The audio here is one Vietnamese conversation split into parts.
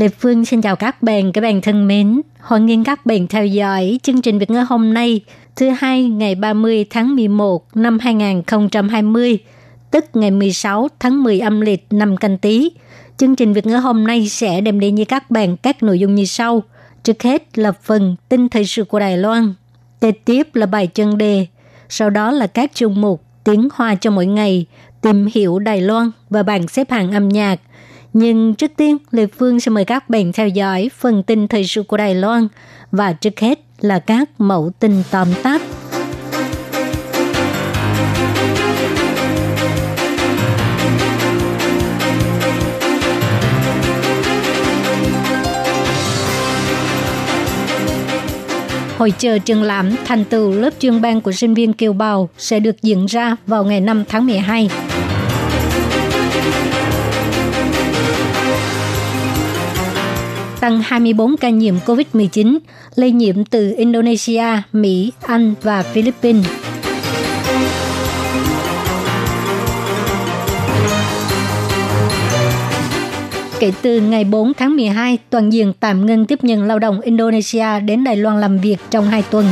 Lê Phương xin chào các bạn, các bạn thân mến. Hoan nghênh các bạn theo dõi chương trình Việt ngữ hôm nay, thứ hai ngày 30 tháng 11 năm 2020, tức ngày 16 tháng 10 âm lịch năm canh tí. Chương trình Việt ngữ hôm nay sẽ đem đến như các bạn các nội dung như sau. Trước hết là phần tin thời sự của Đài Loan. Kế tiếp là bài chân đề. Sau đó là các chương mục tiếng hoa cho mỗi ngày, tìm hiểu Đài Loan và bảng xếp hạng âm nhạc. Nhưng trước tiên, Lê Phương sẽ mời các bạn theo dõi phần tin thời sự của Đài Loan và trước hết là các mẫu tin tóm tắt. Hội chợ trường lãm thành tựu lớp chuyên ban của sinh viên Kiều Bào sẽ được diễn ra vào ngày 5 tháng 12. Tăng 24 ca nhiễm COVID-19 lây nhiễm từ Indonesia, Mỹ, Anh và Philippines. Kể từ ngày 4 tháng 12, toàn diện tạm ngưng tiếp nhận lao động Indonesia đến Đài Loan làm việc trong 2 tuần.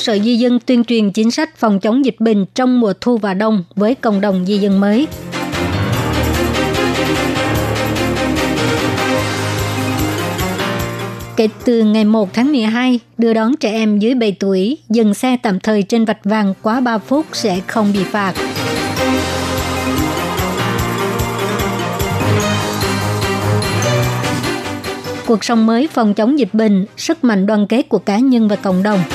Sở Di dân tuyên truyền chính sách phòng chống dịch bệnh trong mùa thu và đông với cộng đồng di dân mới. Kể từ ngày 1 tháng 12, đưa đón trẻ em dưới 7 tuổi dừng xe tạm thời trên vạch vàng quá 3 phút sẽ không bị phạt. Cuộc sống mới phòng chống dịch bệnh, sức mạnh đoàn kết của cá nhân và cộng đồng –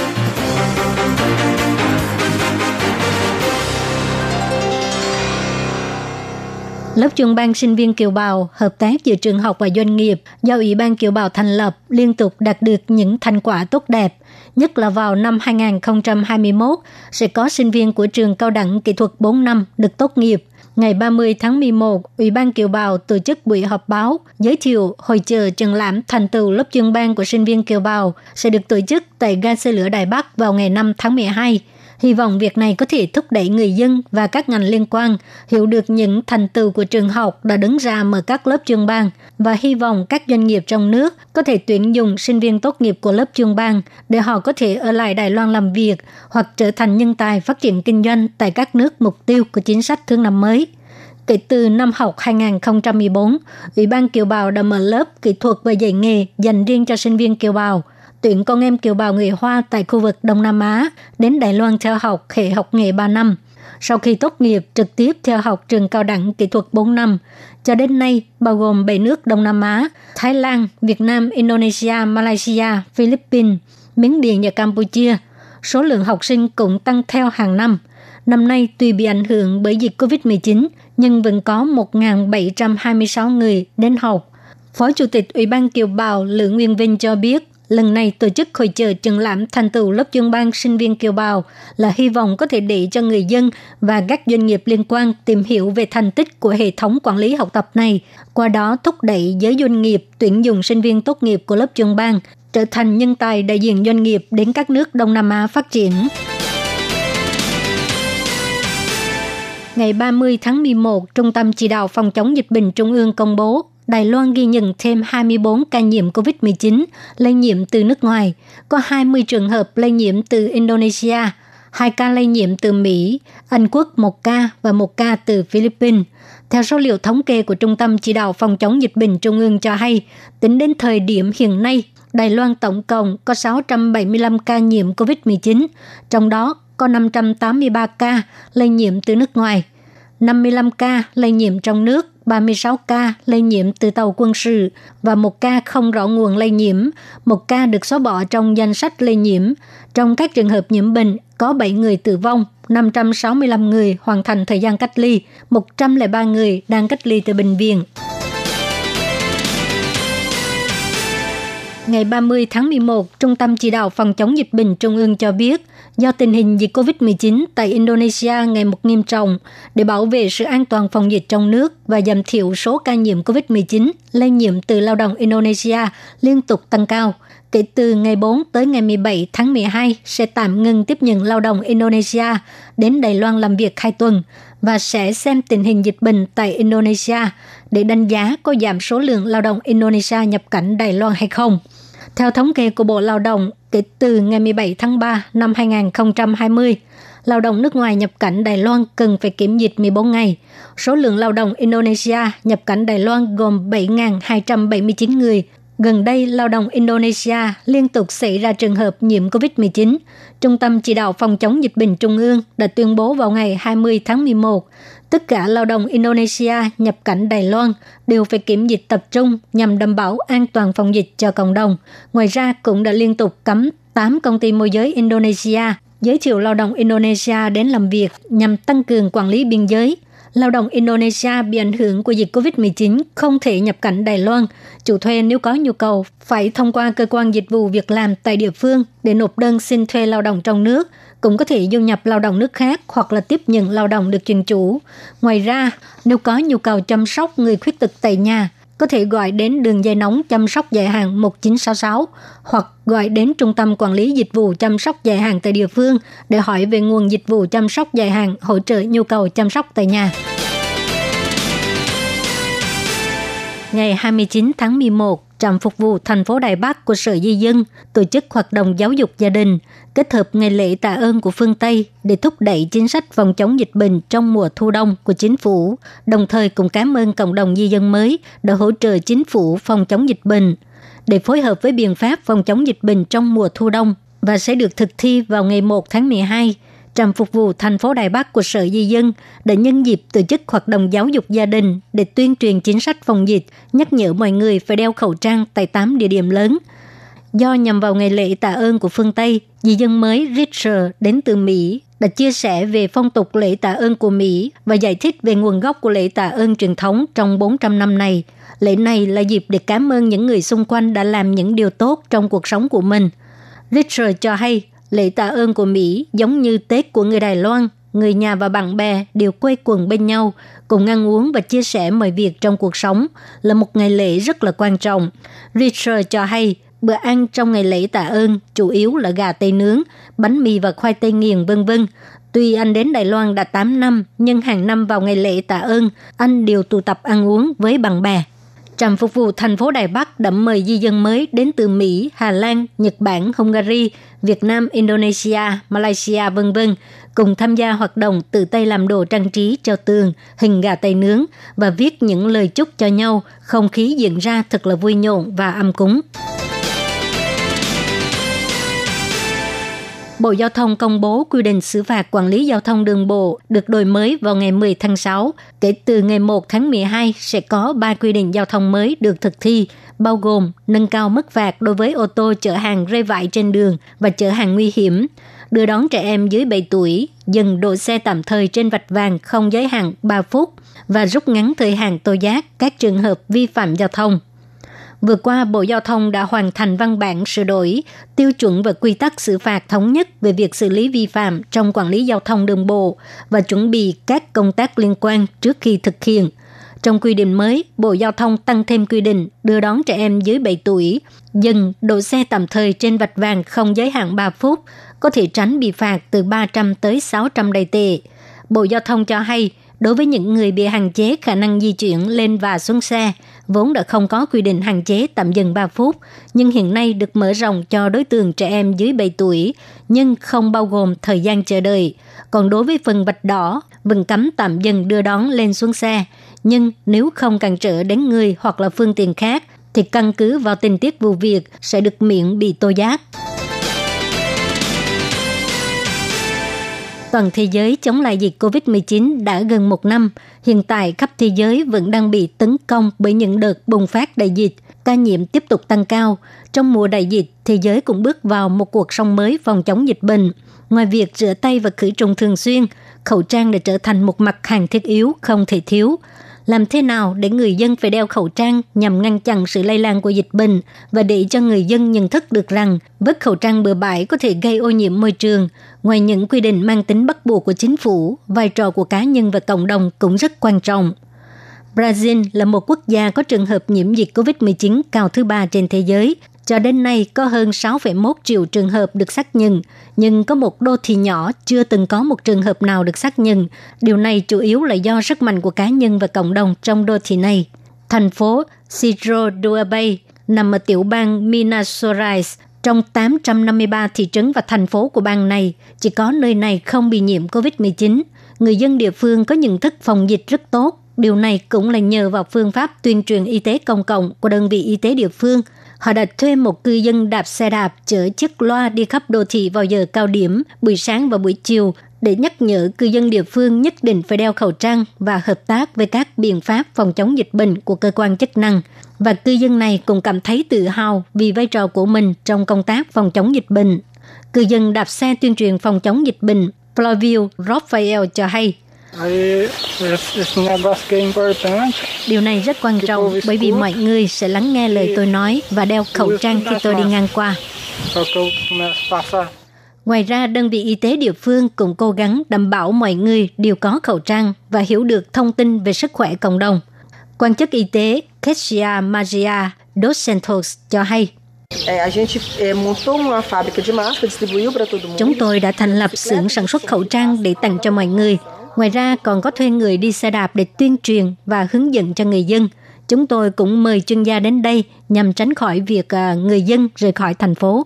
Lớp trường ban sinh viên kiều bào, hợp tác giữa trường học và doanh nghiệp do Ủy ban kiều bào thành lập liên tục đạt được những thành quả tốt đẹp. Nhất là vào năm 2021, sẽ có sinh viên của trường cao đẳng kỹ thuật 4 năm được tốt nghiệp. Ngày 30 tháng 11, Ủy ban Kiều Bào tổ chức buổi họp báo giới thiệu hội chợ triển lãm thành tựu lớp chuyên ban của sinh viên Kiều Bào sẽ được tổ chức tại ga xe lửa Đài Bắc vào ngày 5 tháng 12 Hy vọng việc này có thể thúc đẩy người dân và các ngành liên quan hiểu được những thành tựu của trường học đã đứng ra mở các lớp chuyên ban và hy vọng các doanh nghiệp trong nước có thể tuyển dụng sinh viên tốt nghiệp của lớp chuyên ban để họ có thể ở lại Đài Loan làm việc hoặc trở thành nhân tài phát triển kinh doanh tại các nước mục tiêu của chính sách thương năm mới. Kể từ năm học 2014, Ủy ban Kiều Bào đã mở lớp kỹ thuật và dạy nghề dành riêng cho sinh viên Kiều Bào – tuyển con em kiều bào người Hoa tại khu vực Đông Nam Á đến Đài Loan theo học hệ học nghề 3 năm. Sau khi tốt nghiệp trực tiếp theo học trường cao đẳng kỹ thuật 4 năm, cho đến nay bao gồm 7 nước Đông Nam Á, Thái Lan, Việt Nam, Indonesia, Malaysia, Philippines, Miến Điện và Campuchia. Số lượng học sinh cũng tăng theo hàng năm. Năm nay tuy bị ảnh hưởng bởi dịch COVID-19, nhưng vẫn có 1.726 người đến học. Phó Chủ tịch Ủy ban Kiều Bào Lữ Nguyên Vinh cho biết, Lần này tổ chức hội chợ triển lãm thành tựu lớp chuyên ban sinh viên kiều bào là hy vọng có thể để cho người dân và các doanh nghiệp liên quan tìm hiểu về thành tích của hệ thống quản lý học tập này, qua đó thúc đẩy giới doanh nghiệp tuyển dụng sinh viên tốt nghiệp của lớp chuyên ban trở thành nhân tài đại diện doanh nghiệp đến các nước Đông Nam Á phát triển. Ngày 30 tháng 11, Trung tâm Chỉ đạo Phòng chống dịch bệnh Trung ương công bố Đài Loan ghi nhận thêm 24 ca nhiễm COVID-19 lây nhiễm từ nước ngoài, có 20 trường hợp lây nhiễm từ Indonesia, 2 ca lây nhiễm từ Mỹ, Anh Quốc 1 ca và 1 ca từ Philippines. Theo số liệu thống kê của Trung tâm Chỉ đạo Phòng chống dịch bệnh Trung ương cho hay, tính đến thời điểm hiện nay, Đài Loan tổng cộng có 675 ca nhiễm COVID-19, trong đó có 583 ca lây nhiễm từ nước ngoài, 55 ca lây nhiễm trong nước 36 ca lây nhiễm từ tàu quân sự và một ca không rõ nguồn lây nhiễm, một ca được xóa bỏ trong danh sách lây nhiễm. Trong các trường hợp nhiễm bệnh, có 7 người tử vong, 565 người hoàn thành thời gian cách ly, 103 người đang cách ly tại bệnh viện. Ngày 30 tháng 11, Trung tâm Chỉ đạo Phòng chống dịch bệnh Trung ương cho biết, do tình hình dịch COVID-19 tại Indonesia ngày một nghiêm trọng, để bảo vệ sự an toàn phòng dịch trong nước và giảm thiểu số ca nhiễm COVID-19 lây nhiễm từ lao động Indonesia liên tục tăng cao, kể từ ngày 4 tới ngày 17 tháng 12 sẽ tạm ngừng tiếp nhận lao động Indonesia đến Đài Loan làm việc hai tuần và sẽ xem tình hình dịch bệnh tại Indonesia để đánh giá có giảm số lượng lao động Indonesia nhập cảnh Đài Loan hay không. Theo thống kê của Bộ Lao động, kể từ ngày 17 tháng 3 năm 2020, lao động nước ngoài nhập cảnh Đài Loan cần phải kiểm dịch 14 ngày. Số lượng lao động Indonesia nhập cảnh Đài Loan gồm 7.279 người. Gần đây, lao động Indonesia liên tục xảy ra trường hợp nhiễm COVID-19. Trung tâm Chỉ đạo Phòng chống dịch bệnh Trung ương đã tuyên bố vào ngày 20 tháng 11 tất cả lao động Indonesia nhập cảnh Đài Loan đều phải kiểm dịch tập trung nhằm đảm bảo an toàn phòng dịch cho cộng đồng. Ngoài ra cũng đã liên tục cấm 8 công ty môi giới Indonesia giới thiệu lao động Indonesia đến làm việc nhằm tăng cường quản lý biên giới. Lao động Indonesia bị ảnh hưởng của dịch COVID-19 không thể nhập cảnh Đài Loan. Chủ thuê nếu có nhu cầu phải thông qua cơ quan dịch vụ việc làm tại địa phương để nộp đơn xin thuê lao động trong nước – cũng có thể du nhập lao động nước khác hoặc là tiếp nhận lao động được chuyên chủ. Ngoài ra, nếu có nhu cầu chăm sóc người khuyết tật tại nhà, có thể gọi đến đường dây nóng chăm sóc dài hạn 1966 hoặc gọi đến Trung tâm Quản lý Dịch vụ chăm sóc dài hạn tại địa phương để hỏi về nguồn dịch vụ chăm sóc dài hạn hỗ trợ nhu cầu chăm sóc tại nhà. Ngày 29 tháng 11, trạm phục vụ thành phố Đài Bắc của Sở Di dân tổ chức hoạt động giáo dục gia đình, kết hợp ngày lễ tạ ơn của phương Tây để thúc đẩy chính sách phòng chống dịch bệnh trong mùa thu đông của chính phủ, đồng thời cũng cảm ơn cộng đồng di dân mới đã hỗ trợ chính phủ phòng chống dịch bệnh để phối hợp với biện pháp phòng chống dịch bệnh trong mùa thu đông và sẽ được thực thi vào ngày 1 tháng 12 trạm phục vụ thành phố Đài Bắc của Sở Di dân đã nhân dịp tổ chức hoạt động giáo dục gia đình để tuyên truyền chính sách phòng dịch, nhắc nhở mọi người phải đeo khẩu trang tại 8 địa điểm lớn. Do nhằm vào ngày lễ tạ ơn của phương Tây, di dân mới Richard đến từ Mỹ đã chia sẻ về phong tục lễ tạ ơn của Mỹ và giải thích về nguồn gốc của lễ tạ ơn truyền thống trong 400 năm này. Lễ này là dịp để cảm ơn những người xung quanh đã làm những điều tốt trong cuộc sống của mình. Richard cho hay Lễ tạ ơn của Mỹ giống như Tết của người Đài Loan, người nhà và bạn bè đều quây quần bên nhau, cùng ăn uống và chia sẻ mọi việc trong cuộc sống là một ngày lễ rất là quan trọng. Richard cho hay, bữa ăn trong ngày lễ tạ ơn chủ yếu là gà tây nướng, bánh mì và khoai tây nghiền vân vân. Tuy anh đến Đài Loan đã 8 năm, nhưng hàng năm vào ngày lễ tạ ơn, anh đều tụ tập ăn uống với bạn bè. Trạm phục vụ thành phố Đài Bắc đã mời di dân mới đến từ Mỹ, Hà Lan, Nhật Bản, Hungary, Việt Nam, Indonesia, Malaysia vân vân cùng tham gia hoạt động tự tay làm đồ trang trí cho tường, hình gà tây nướng và viết những lời chúc cho nhau, không khí diễn ra thật là vui nhộn và âm cúng. Bộ Giao thông công bố quy định xử phạt quản lý giao thông đường bộ được đổi mới vào ngày 10 tháng 6. Kể từ ngày 1 tháng 12 sẽ có 3 quy định giao thông mới được thực thi, bao gồm nâng cao mức phạt đối với ô tô chở hàng rơi vãi trên đường và chở hàng nguy hiểm, đưa đón trẻ em dưới 7 tuổi, dừng đổ xe tạm thời trên vạch vàng không giới hạn 3 phút và rút ngắn thời hạn tố giác các trường hợp vi phạm giao thông. Vừa qua, Bộ Giao thông đã hoàn thành văn bản sửa đổi tiêu chuẩn và quy tắc xử phạt thống nhất về việc xử lý vi phạm trong quản lý giao thông đường bộ và chuẩn bị các công tác liên quan trước khi thực hiện. Trong quy định mới, Bộ Giao thông tăng thêm quy định đưa đón trẻ em dưới 7 tuổi, dừng đổ xe tạm thời trên vạch vàng không giới hạn 3 phút, có thể tránh bị phạt từ 300 tới 600 đầy tệ. Bộ Giao thông cho hay, đối với những người bị hạn chế khả năng di chuyển lên và xuống xe, vốn đã không có quy định hạn chế tạm dừng 3 phút, nhưng hiện nay được mở rộng cho đối tượng trẻ em dưới 7 tuổi, nhưng không bao gồm thời gian chờ đợi. Còn đối với phần vạch đỏ, vẫn cấm tạm dừng đưa đón lên xuống xe, nhưng nếu không cản trở đến người hoặc là phương tiện khác, thì căn cứ vào tình tiết vụ việc sẽ được miễn bị tô giác. Toàn thế giới chống lại dịch COVID-19 đã gần một năm. Hiện tại khắp thế giới vẫn đang bị tấn công bởi những đợt bùng phát đại dịch. Ca nhiễm tiếp tục tăng cao. Trong mùa đại dịch, thế giới cũng bước vào một cuộc sống mới phòng chống dịch bệnh. Ngoài việc rửa tay và khử trùng thường xuyên, khẩu trang đã trở thành một mặt hàng thiết yếu không thể thiếu – làm thế nào để người dân phải đeo khẩu trang nhằm ngăn chặn sự lây lan của dịch bệnh và để cho người dân nhận thức được rằng vứt khẩu trang bừa bãi có thể gây ô nhiễm môi trường. Ngoài những quy định mang tính bắt buộc của chính phủ, vai trò của cá nhân và cộng đồng cũng rất quan trọng. Brazil là một quốc gia có trường hợp nhiễm dịch COVID-19 cao thứ ba trên thế giới cho đến nay có hơn 6,1 triệu trường hợp được xác nhận, nhưng có một đô thị nhỏ chưa từng có một trường hợp nào được xác nhận. Điều này chủ yếu là do sức mạnh của cá nhân và cộng đồng trong đô thị này. Thành phố Cerro do Bay nằm ở tiểu bang Minas Gerais, trong 853 thị trấn và thành phố của bang này, chỉ có nơi này không bị nhiễm COVID-19. Người dân địa phương có nhận thức phòng dịch rất tốt. Điều này cũng là nhờ vào phương pháp tuyên truyền y tế công cộng của đơn vị y tế địa phương – Họ đã thuê một cư dân đạp xe đạp chở chiếc loa đi khắp đô thị vào giờ cao điểm, buổi sáng và buổi chiều để nhắc nhở cư dân địa phương nhất định phải đeo khẩu trang và hợp tác với các biện pháp phòng chống dịch bệnh của cơ quan chức năng. Và cư dân này cũng cảm thấy tự hào vì vai trò của mình trong công tác phòng chống dịch bệnh. Cư dân đạp xe tuyên truyền phòng chống dịch bệnh Flavio Raphael cho hay Điều này rất quan trọng bởi vì mọi người sẽ lắng nghe lời tôi nói và đeo khẩu trang khi tôi đi ngang qua. Ngoài ra, đơn vị y tế địa phương cũng cố gắng đảm bảo mọi người đều có khẩu trang và hiểu được thông tin về sức khỏe cộng đồng. Quan chức y tế Kessia Magia dos Santos cho hay, Chúng tôi đã thành lập xưởng sản xuất khẩu trang để tặng cho mọi người. Ngoài ra còn có thuê người đi xe đạp để tuyên truyền và hướng dẫn cho người dân. Chúng tôi cũng mời chuyên gia đến đây nhằm tránh khỏi việc à, người dân rời khỏi thành phố.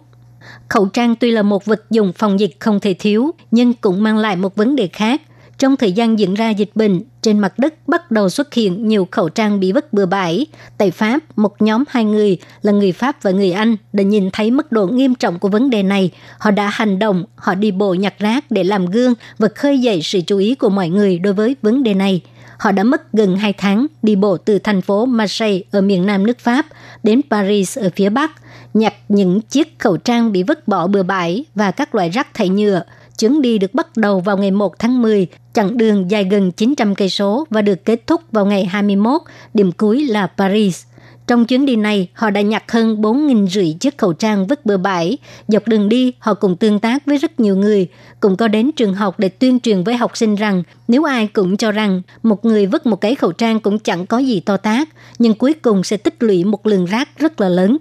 Khẩu trang tuy là một vật dụng phòng dịch không thể thiếu, nhưng cũng mang lại một vấn đề khác. Trong thời gian diễn ra dịch bệnh, trên mặt đất bắt đầu xuất hiện nhiều khẩu trang bị vứt bừa bãi. Tại Pháp, một nhóm hai người là người Pháp và người Anh đã nhìn thấy mức độ nghiêm trọng của vấn đề này. Họ đã hành động, họ đi bộ nhặt rác để làm gương và khơi dậy sự chú ý của mọi người đối với vấn đề này. Họ đã mất gần 2 tháng đi bộ từ thành phố Marseille ở miền nam nước Pháp đến Paris ở phía Bắc, nhặt những chiếc khẩu trang bị vứt bỏ bừa bãi và các loại rác thải nhựa – chuyến đi được bắt đầu vào ngày 1 tháng 10, chặng đường dài gần 900 cây số và được kết thúc vào ngày 21, điểm cuối là Paris. Trong chuyến đi này, họ đã nhặt hơn 4.000 rưỡi chiếc khẩu trang vứt bừa bãi. Dọc đường đi, họ cùng tương tác với rất nhiều người, cũng có đến trường học để tuyên truyền với học sinh rằng nếu ai cũng cho rằng một người vứt một cái khẩu trang cũng chẳng có gì to tác, nhưng cuối cùng sẽ tích lũy một lượng rác rất là lớn.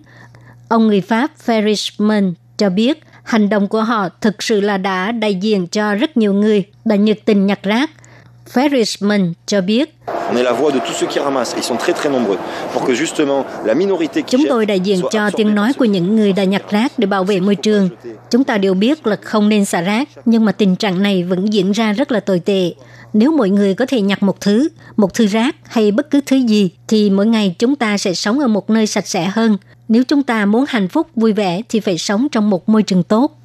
Ông người Pháp Ferrisman cho biết Hành động của họ thực sự là đã đại diện cho rất nhiều người đã nhiệt tình nhặt rác. Ferrisman cho biết, Chúng tôi đại diện cho tiếng nói của những người đã nhặt rác để bảo vệ môi trường. Chúng ta đều biết là không nên xả rác, nhưng mà tình trạng này vẫn diễn ra rất là tồi tệ. Nếu mọi người có thể nhặt một thứ, một thư rác hay bất cứ thứ gì, thì mỗi ngày chúng ta sẽ sống ở một nơi sạch sẽ hơn. Nếu chúng ta muốn hạnh phúc, vui vẻ thì phải sống trong một môi trường tốt.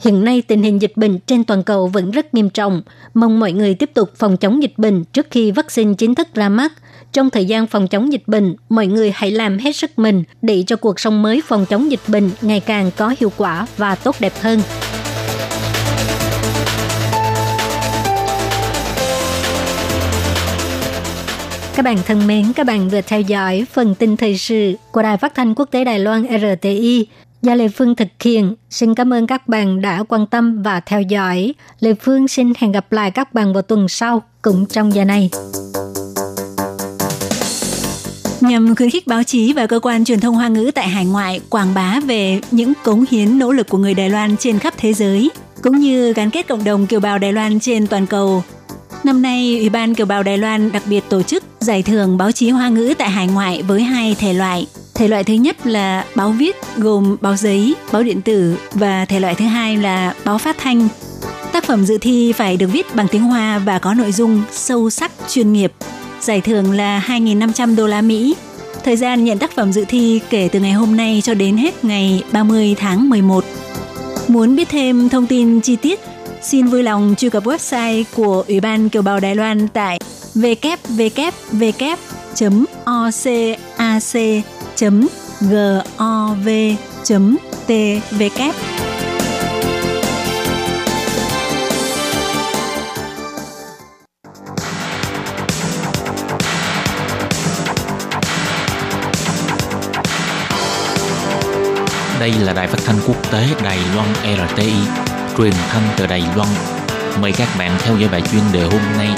Hiện nay tình hình dịch bệnh trên toàn cầu vẫn rất nghiêm trọng. Mong mọi người tiếp tục phòng chống dịch bệnh trước khi vaccine chính thức ra mắt. Trong thời gian phòng chống dịch bệnh, mọi người hãy làm hết sức mình để cho cuộc sống mới phòng chống dịch bệnh ngày càng có hiệu quả và tốt đẹp hơn. Các bạn thân mến, các bạn vừa theo dõi phần tin thời sự của Đài Phát thanh Quốc tế Đài Loan RTI do Lê Phương thực hiện. Xin cảm ơn các bạn đã quan tâm và theo dõi. Lê Phương xin hẹn gặp lại các bạn vào tuần sau cũng trong giờ này. Nhằm khuyến khích báo chí và cơ quan truyền thông Hoa ngữ tại hải ngoại quảng bá về những cống hiến nỗ lực của người Đài Loan trên khắp thế giới, cũng như gắn kết cộng đồng kiều bào Đài Loan trên toàn cầu – Năm nay, Ủy ban Kiều bào Đài Loan đặc biệt tổ chức giải thưởng báo chí hoa ngữ tại hải ngoại với hai thể loại. Thể loại thứ nhất là báo viết gồm báo giấy, báo điện tử và thể loại thứ hai là báo phát thanh. Tác phẩm dự thi phải được viết bằng tiếng Hoa và có nội dung sâu sắc, chuyên nghiệp. Giải thưởng là 2.500 đô la Mỹ. Thời gian nhận tác phẩm dự thi kể từ ngày hôm nay cho đến hết ngày 30 tháng 11. Muốn biết thêm thông tin chi tiết xin vui lòng truy cập website của Ủy ban Kiều bào Đài Loan tại www.ocac.gov.tw. Đây là đài phát thanh quốc tế Đài Loan RTI, truyền thanh từ Đài Loan. Mời các bạn theo dõi bài chuyên đề hôm nay.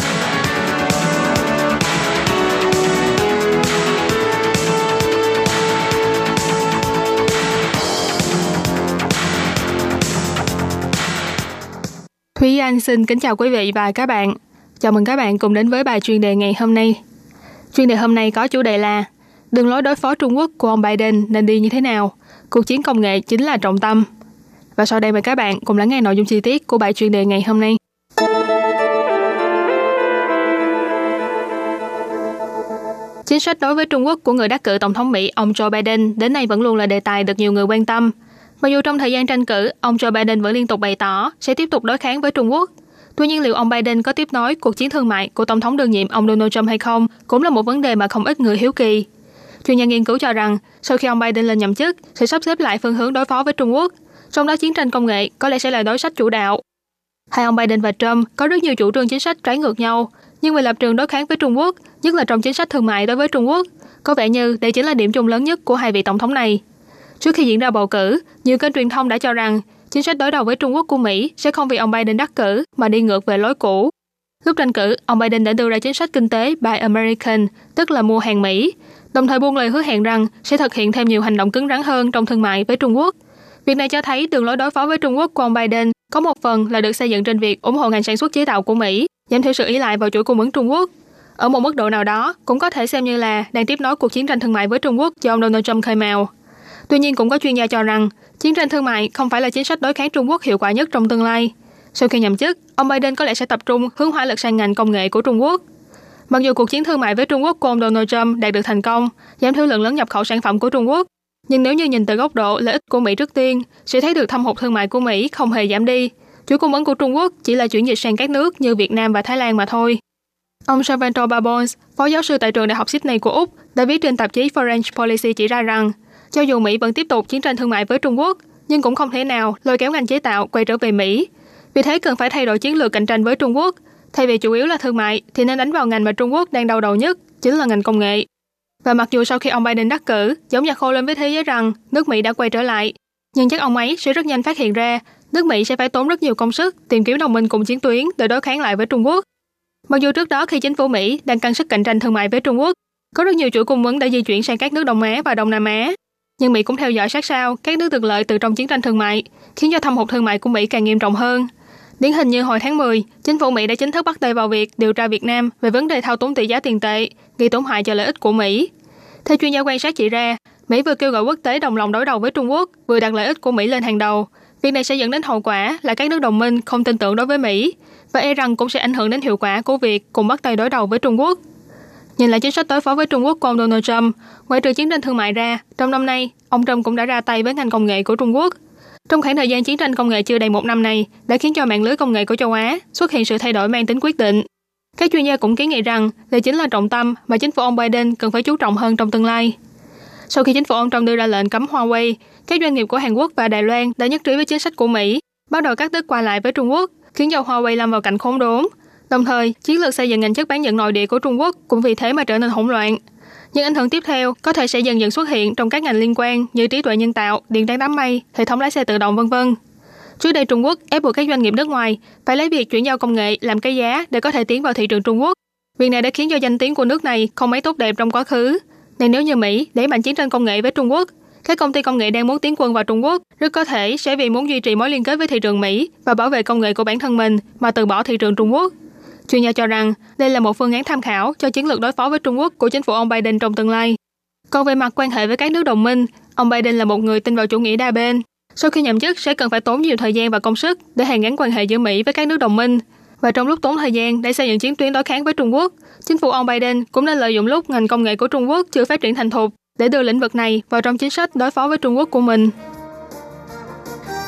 Thúy Anh xin kính chào quý vị và các bạn. Chào mừng các bạn cùng đến với bài chuyên đề ngày hôm nay. Chuyên đề hôm nay có chủ đề là đường lối đối phó Trung Quốc của ông Biden nên đi như thế nào? Cuộc chiến công nghệ chính là trọng tâm. Và sau đây mời các bạn cùng lắng nghe nội dung chi tiết của bài chuyên đề ngày hôm nay. Chính sách đối với Trung Quốc của người đắc cử Tổng thống Mỹ ông Joe Biden đến nay vẫn luôn là đề tài được nhiều người quan tâm. Mặc dù trong thời gian tranh cử, ông Joe Biden vẫn liên tục bày tỏ sẽ tiếp tục đối kháng với Trung Quốc. Tuy nhiên liệu ông Biden có tiếp nối cuộc chiến thương mại của Tổng thống đương nhiệm ông Donald Trump hay không cũng là một vấn đề mà không ít người hiếu kỳ. Chuyên gia nghiên cứu cho rằng, sau khi ông Biden lên nhậm chức, sẽ sắp xếp lại phương hướng đối phó với Trung Quốc, trong đó chiến tranh công nghệ có lẽ sẽ là đối sách chủ đạo. Hai ông Biden và Trump có rất nhiều chủ trương chính sách trái ngược nhau, nhưng về lập trường đối kháng với Trung Quốc, nhất là trong chính sách thương mại đối với Trung Quốc, có vẻ như đây chính là điểm chung lớn nhất của hai vị tổng thống này. Trước khi diễn ra bầu cử, nhiều kênh truyền thông đã cho rằng chính sách đối đầu với Trung Quốc của Mỹ sẽ không vì ông Biden đắc cử mà đi ngược về lối cũ. Lúc tranh cử, ông Biden đã đưa ra chính sách kinh tế Buy American, tức là mua hàng Mỹ, đồng thời buông lời hứa hẹn rằng sẽ thực hiện thêm nhiều hành động cứng rắn hơn trong thương mại với Trung Quốc. Việc này cho thấy đường lối đối phó với Trung Quốc của ông Biden có một phần là được xây dựng trên việc ủng hộ ngành sản xuất chế tạo của Mỹ, giảm thiểu sự y lại vào chuỗi cung ứng Trung Quốc. Ở một mức độ nào đó, cũng có thể xem như là đang tiếp nối cuộc chiến tranh thương mại với Trung Quốc do ông Donald Trump khơi mào. Tuy nhiên cũng có chuyên gia cho rằng, chiến tranh thương mại không phải là chính sách đối kháng Trung Quốc hiệu quả nhất trong tương lai. Sau khi nhậm chức, ông Biden có lẽ sẽ tập trung hướng hỏa lực sang ngành công nghệ của Trung Quốc. Mặc dù cuộc chiến thương mại với Trung Quốc của ông Donald Trump đạt được thành công, giảm thiểu lượng lớn nhập khẩu sản phẩm của Trung Quốc, nhưng nếu như nhìn từ góc độ lợi ích của Mỹ trước tiên, sẽ thấy được thâm hụt thương mại của Mỹ không hề giảm đi. Chuỗi cung ứng của Trung Quốc chỉ là chuyển dịch sang các nước như Việt Nam và Thái Lan mà thôi. Ông Salvatore Babons, phó giáo sư tại trường Đại học Sydney của Úc, đã viết trên tạp chí Foreign Policy chỉ ra rằng, cho dù Mỹ vẫn tiếp tục chiến tranh thương mại với Trung Quốc, nhưng cũng không thể nào lôi kéo ngành chế tạo quay trở về Mỹ. Vì thế cần phải thay đổi chiến lược cạnh tranh với Trung Quốc. Thay vì chủ yếu là thương mại, thì nên đánh vào ngành mà Trung Quốc đang đau đầu nhất, chính là ngành công nghệ. Và mặc dù sau khi ông Biden đắc cử, giống như khô lên với thế giới rằng nước Mỹ đã quay trở lại, nhưng chắc ông ấy sẽ rất nhanh phát hiện ra nước Mỹ sẽ phải tốn rất nhiều công sức tìm kiếm đồng minh cùng chiến tuyến để đối kháng lại với Trung Quốc. Mặc dù trước đó khi chính phủ Mỹ đang căng sức cạnh tranh thương mại với Trung Quốc, có rất nhiều chuỗi cung ứng đã di chuyển sang các nước Đông Á và Đông Nam Á, nhưng Mỹ cũng theo dõi sát sao các nước được lợi từ trong chiến tranh thương mại, khiến cho thâm hụt thương mại của Mỹ càng nghiêm trọng hơn. Điển hình như hồi tháng 10, chính phủ Mỹ đã chính thức bắt tay vào việc điều tra Việt Nam về vấn đề thao túng tỷ giá tiền tệ, gây tổn hại cho lợi ích của Mỹ. Theo chuyên gia quan sát chỉ ra, Mỹ vừa kêu gọi quốc tế đồng lòng đối đầu với Trung Quốc, vừa đặt lợi ích của Mỹ lên hàng đầu. Việc này sẽ dẫn đến hậu quả là các nước đồng minh không tin tưởng đối với Mỹ và e rằng cũng sẽ ảnh hưởng đến hiệu quả của việc cùng bắt tay đối đầu với Trung Quốc. Nhìn lại chính sách đối phó với Trung Quốc của ông Donald Trump, ngoại trừ chiến tranh thương mại ra, trong năm nay, ông Trump cũng đã ra tay với ngành công nghệ của Trung Quốc. Trong khoảng thời gian chiến tranh công nghệ chưa đầy một năm này, đã khiến cho mạng lưới công nghệ của châu Á xuất hiện sự thay đổi mang tính quyết định. Các chuyên gia cũng kiến nghị rằng đây chính là trọng tâm mà chính phủ ông Biden cần phải chú trọng hơn trong tương lai. Sau khi chính phủ ông Trump đưa ra lệnh cấm Huawei, các doanh nghiệp của Hàn Quốc và Đài Loan đã nhất trí với chính sách của Mỹ, bắt đầu cắt đứt qua lại với Trung Quốc, khiến cho Huawei lâm vào cảnh khốn đốn. Đồng thời, chiến lược xây dựng ngành chất bán dẫn nội địa của Trung Quốc cũng vì thế mà trở nên hỗn loạn. Những ảnh hưởng tiếp theo có thể sẽ dần dần xuất hiện trong các ngành liên quan như trí tuệ nhân tạo, điện toán đám mây, hệ thống lái xe tự động vân vân. Trước đây Trung Quốc ép buộc các doanh nghiệp nước ngoài phải lấy việc chuyển giao công nghệ làm cái giá để có thể tiến vào thị trường Trung Quốc. Việc này đã khiến cho danh tiếng của nước này không mấy tốt đẹp trong quá khứ. Nên nếu như Mỹ đẩy mạnh chiến tranh công nghệ với Trung Quốc, các công ty công nghệ đang muốn tiến quân vào Trung Quốc rất có thể sẽ vì muốn duy trì mối liên kết với thị trường Mỹ và bảo vệ công nghệ của bản thân mình mà từ bỏ thị trường Trung Quốc. Chuyên gia cho rằng đây là một phương án tham khảo cho chiến lược đối phó với Trung Quốc của chính phủ ông Biden trong tương lai. Còn về mặt quan hệ với các nước đồng minh, ông Biden là một người tin vào chủ nghĩa đa bên. Sau khi nhậm chức sẽ cần phải tốn nhiều thời gian và công sức để hàn gắn quan hệ giữa Mỹ với các nước đồng minh. Và trong lúc tốn thời gian để xây dựng chiến tuyến đối kháng với Trung Quốc, chính phủ ông Biden cũng nên lợi dụng lúc ngành công nghệ của Trung Quốc chưa phát triển thành thục để đưa lĩnh vực này vào trong chính sách đối phó với Trung Quốc của mình.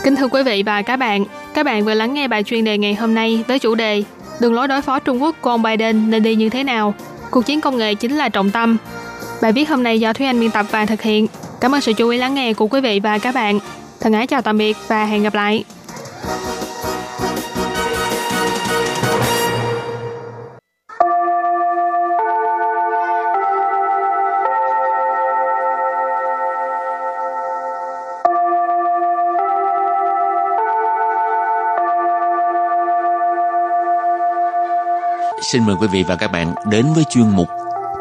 Kính thưa quý vị và các bạn, các bạn vừa lắng nghe bài chuyên đề ngày hôm nay với chủ đề Đường lối đối phó Trung Quốc của ông Biden nên đi như thế nào? Cuộc chiến công nghệ chính là trọng tâm. Bài viết hôm nay do Thúy Anh biên tập và thực hiện. Cảm ơn sự chú ý lắng nghe của quý vị và các bạn. Thân ái chào tạm biệt và hẹn gặp lại. Xin mời quý vị và các bạn đến với chuyên mục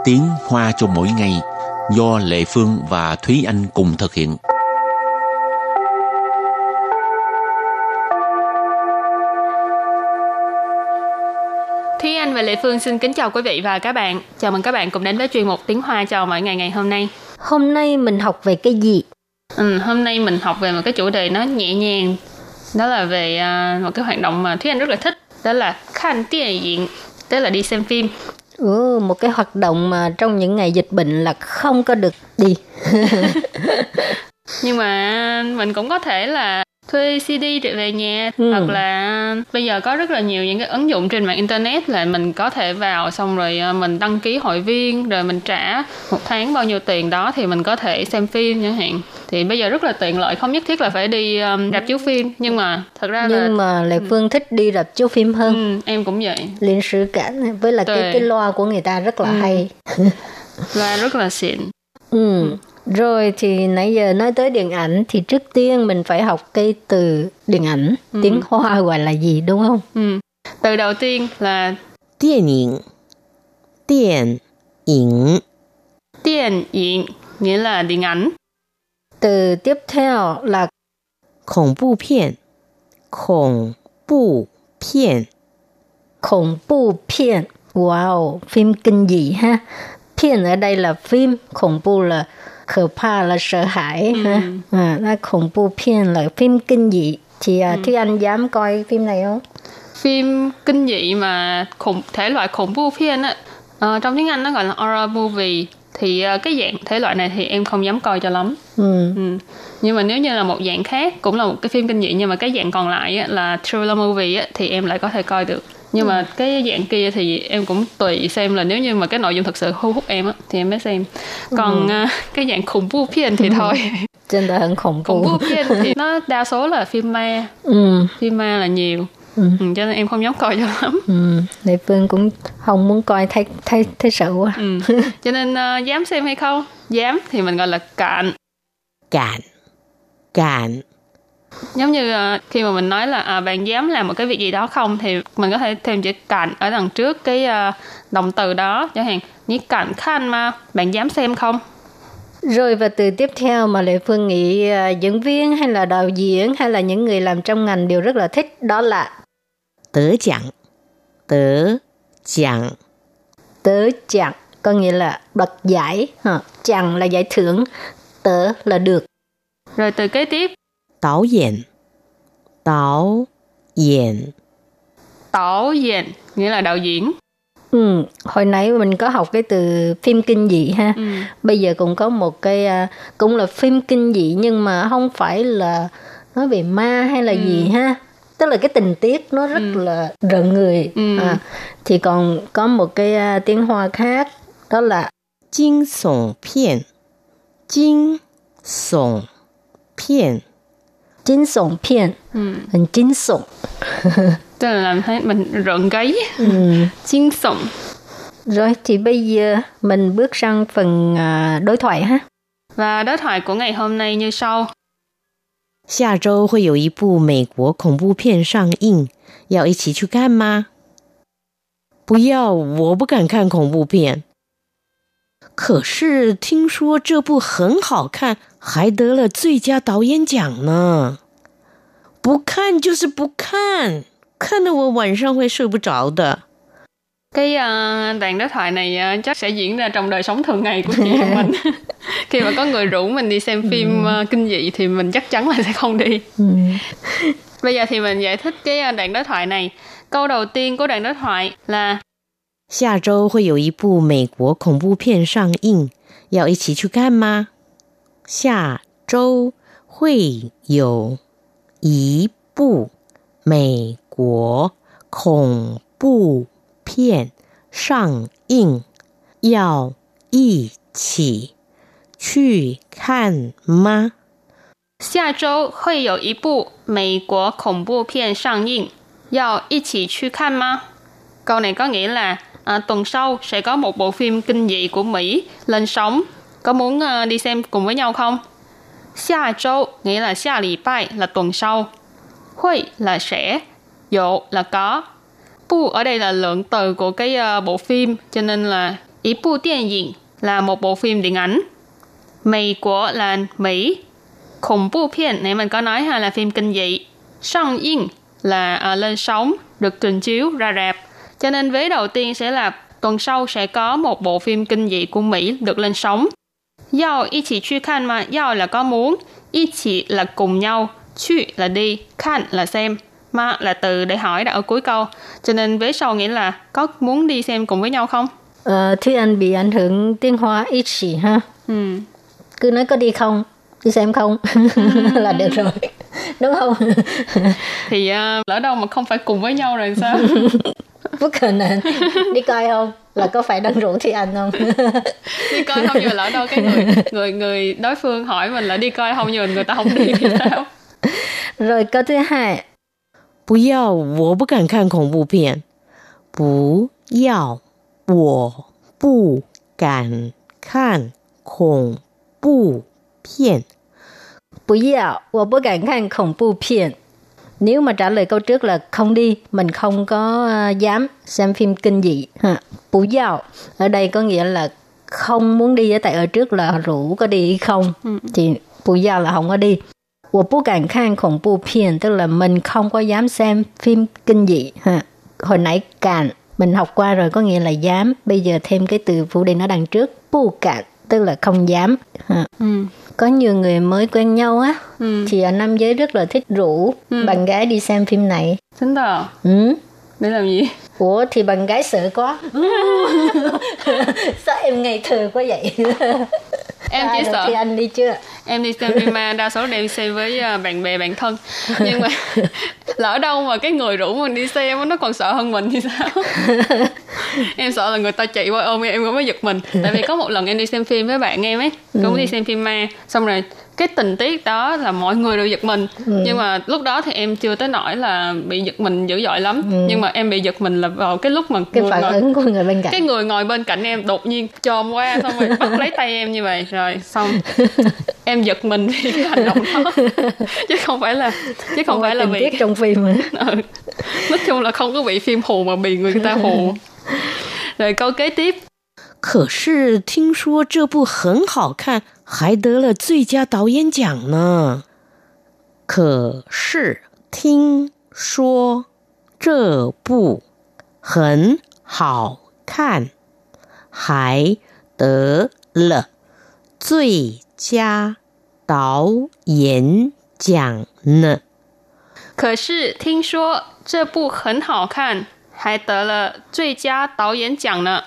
Tiếng Hoa cho mỗi ngày do Lệ Phương và Thúy Anh cùng thực hiện. Thúy Anh và Lệ Phương xin kính chào quý vị và các bạn. Chào mừng các bạn cùng đến với chuyên mục Tiếng Hoa chào mỗi ngày ngày hôm nay. Hôm nay mình học về cái gì? Ừ, hôm nay mình học về một cái chủ đề nó nhẹ nhàng. Đó là về uh, một cái hoạt động mà Thúy Anh rất là thích. Đó là khan điện diện, tức là đi xem phim. Ừ, một cái hoạt động mà trong những ngày dịch bệnh là không có được đi. Nhưng mà mình cũng có thể là thuê CD về nhà. Ừ. hoặc là bây giờ có rất là nhiều những cái ứng dụng trên mạng internet là mình có thể vào xong rồi ờ, mình đăng ký hội viên rồi mình trả một tháng bao nhiêu tiền đó thì mình có thể xem phim chẳng hạn. Thì bây giờ rất là tiện lợi không nhất thiết là phải đi um, rạp chiếu phim. Nhưng mà thật ra nhưng là mà lệ phương thích đi rạp chiếu phim hơn. Ừ, em cũng vậy. Liên sử cảnh với là cái cái loa của người ta rất là ừ. hay. Loa rất là xịn. Ừ. Rồi thì nãy giờ nói tới điện ảnh thì trước tiên mình phải học cái từ điện ảnh, ừ. tiếng Hoa gọi là gì đúng không? Ừ. Từ đầu tiên là điện ảnh. Điện ảnh. Điện ảnh nghĩa là điện ảnh. Từ tiếp theo là khủng bố phim. Khủng bố phim. Khủng bố phim. Wow, phim kinh dị ha. Phim ở đây là phim, khủng bố là 可怕 là sợ hãi ừ. ha à, là khủng bố phim là phim kinh dị thì à, ừ. Thúy Anh dám coi phim này không phim kinh dị mà khủng thể loại khủng bố phim á à, trong tiếng Anh nó gọi là horror movie thì uh, cái dạng thể loại này thì em không dám coi cho lắm ừ. Ừ. nhưng mà nếu như là một dạng khác cũng là một cái phim kinh dị nhưng mà cái dạng còn lại á, là thriller movie á, thì em lại có thể coi được nhưng mà ừ. cái dạng kia thì em cũng tùy xem là nếu như mà cái nội dung thật sự thu hút em á thì em mới xem. Còn ừ. uh, cái dạng khủng bố phiền thì ừ. thôi. Trên đời hơn khủng bố khủng phiền thì nó đa số là phim ma. Ừ. phim ma là nhiều. Ừ. ừ cho nên em không dám coi cho lắm. Ừ. Lệ Phương cũng không muốn coi thấy thấy thấy sợ quá. Ừ. cho nên uh, dám xem hay không? Dám thì mình gọi là cạn. Cạn. Cạn giống như uh, khi mà mình nói là à, bạn dám làm một cái việc gì đó không thì mình có thể thêm chữ cạnh ở đằng trước cái uh, động từ đó. Chẳng hạn như cạnh khanh mà bạn dám xem không? Rồi và từ tiếp theo mà Lệ Phương nghĩ uh, diễn viên hay là đạo diễn hay là những người làm trong ngành đều rất là thích đó là tớ chẳng. Tớ chẳng. Tớ chẳng có nghĩa là đoạt giải chẳng là giải thưởng tớ là được. Rồi từ kế tiếp Đạo diễn Đạo diễn Đạo diễn nghĩa là đạo diễn Ừ, hồi nãy mình có học cái từ phim kinh dị ha. Ừ. Bây giờ cũng có một cái à, cũng là phim kinh dị nhưng mà không phải là nói về ma hay là ừ. gì ha. Tức là cái tình tiết nó rất ừ. là rợn người. Ừ. À, thì còn có một cái uh, tiếng Hoa khác đó là kinh sủng phiền. Kinh sủng phiền kinh sủng phiền ừ. hình kinh sủng tức là làm thấy mình rợn gáy ừ. kinh sủng rồi thì bây giờ mình bước sang phần uh, đối thoại ha và đối thoại của ngày hôm nay như sau 下周会有一部美国恐怖片上映，要一起去看吗？不要，我不敢看恐怖片。可是听说这部很好看， 还得了最佳导演奖呢。不看就是不看，看得我晚上会睡不着的。Cái uh, đoạn đối thoại này uh, chắc sẽ diễn ra trong đời sống thường ngày của chị của mình. Khi mà có người rủ mình đi xem phim uh, kinh dị thì mình chắc chắn là sẽ không đi. Bây giờ thì mình giải thích cái đoạn đối thoại này. Câu đầu tiên của đoạn đối thoại là 下周会有一部美国恐怖片上映，要一起去看吗？ 下周会有 一部美国恐怖片上映，要一起去看吗？下周会有一部美国恐怖片上映，要一起去看吗？Câu này có nghĩa là à, tuần sau sẽ có một bộ phim kinh dị của Mỹ lên sóng. có muốn uh, đi xem cùng với nhau không? Xia châu nghĩa là xia lì bài là tuần sau. Huy là sẽ. Dụ là có. Bu ở đây là lượng từ của cái uh, bộ phim cho nên là ý bu điện ảnh là một bộ phim điện ảnh. Mỹ của là Mỹ. Khủng bố phiên này mình có nói ha là phim kinh dị. Sang yên là uh, lên sóng, được trình chiếu ra rạp. Cho nên vế đầu tiên sẽ là tuần sau sẽ có một bộ phim kinh dị của Mỹ được lên sóng. Yao y chỉ truy khan mà Yao là có muốn, y chỉ là cùng nhau, truy là đi, khan là xem, mà là từ để hỏi đã ở cuối câu. Cho nên vế sau nghĩa là có muốn đi xem cùng với nhau không? Ờ, Thúy Anh bị ảnh hưởng tiếng Hoa ít chỉ ha. Ừ. Cứ nói có đi không, đi xem không là được rồi. Đúng không? Thì uh, lỡ đâu mà không phải cùng với nhau rồi sao? Bất khả năng. Đi coi không? Là có phải đang rủ Thúy Anh không? đi coi không nhưng mà lỡ đâu cái người người người đối phương hỏi mình là đi coi không nhưng mà người ta không đi thì sao? Rồi câu thứ hai. 不要，我不敢看恐怖片。不要，我不敢看恐怖 片。不要，我不敢看恐怖片。Nếu mà trả lời câu trước là không đi, mình không có uh, dám xem phim kinh dị. Ha. Bù giao, ở đây có nghĩa là không muốn đi, tại ở trước là rủ có đi không, ừ. thì bù giao là không có đi. 我不敢看恐怖片 tức là mình không có dám xem phim kinh dị ha. Hồi nãy càn mình học qua rồi có nghĩa là dám, bây giờ thêm cái từ phụ đề nó đằng trước, bu cạn tức là không dám. Ha. Ừ. Có nhiều người mới quen nhau á, ừ. thì ở nam giới rất là thích rủ ừ. bạn gái đi xem phim này. Chính đó. Ừ. Để làm gì? Ủa thì bạn gái sợ quá. Sao em ngây thơ quá vậy? em chỉ sợ. thì anh đi chưa em đi xem phim ma đa số đều xem với à, bạn bè bạn thân. Nhưng mà lỡ đâu mà cái người rủ mình đi xem nó còn sợ hơn mình thì sao? Em sợ là người ta chạy qua ôm em em cũng mới giật mình. Tại vì có một lần em đi xem phim với bạn em ấy cũng ừ. đi xem phim ma xong rồi cái tình tiết đó là mọi người đều giật mình ừ. nhưng mà lúc đó thì em chưa tới nỗi là bị giật mình dữ dội lắm ừ. nhưng mà em bị giật mình là vào cái lúc mà cái phản ngồi, ứng của người bên cạnh cái người ngồi bên cạnh em đột nhiên chồm qua xong rồi bắt lấy tay em như vậy rồi xong em giật mình vì cái hành động đó chứ không phải là chứ không, không phải là vì trong phim mà. ừ. nói chung là không có bị phim hù mà bị người ta hù rồi câu kế tiếp 可是听说这部很好看， 还得了最佳导演奖呢。可是听说这部很好看，还得了最佳导演奖呢。可是听说这部很好看，还得了最佳导演奖呢。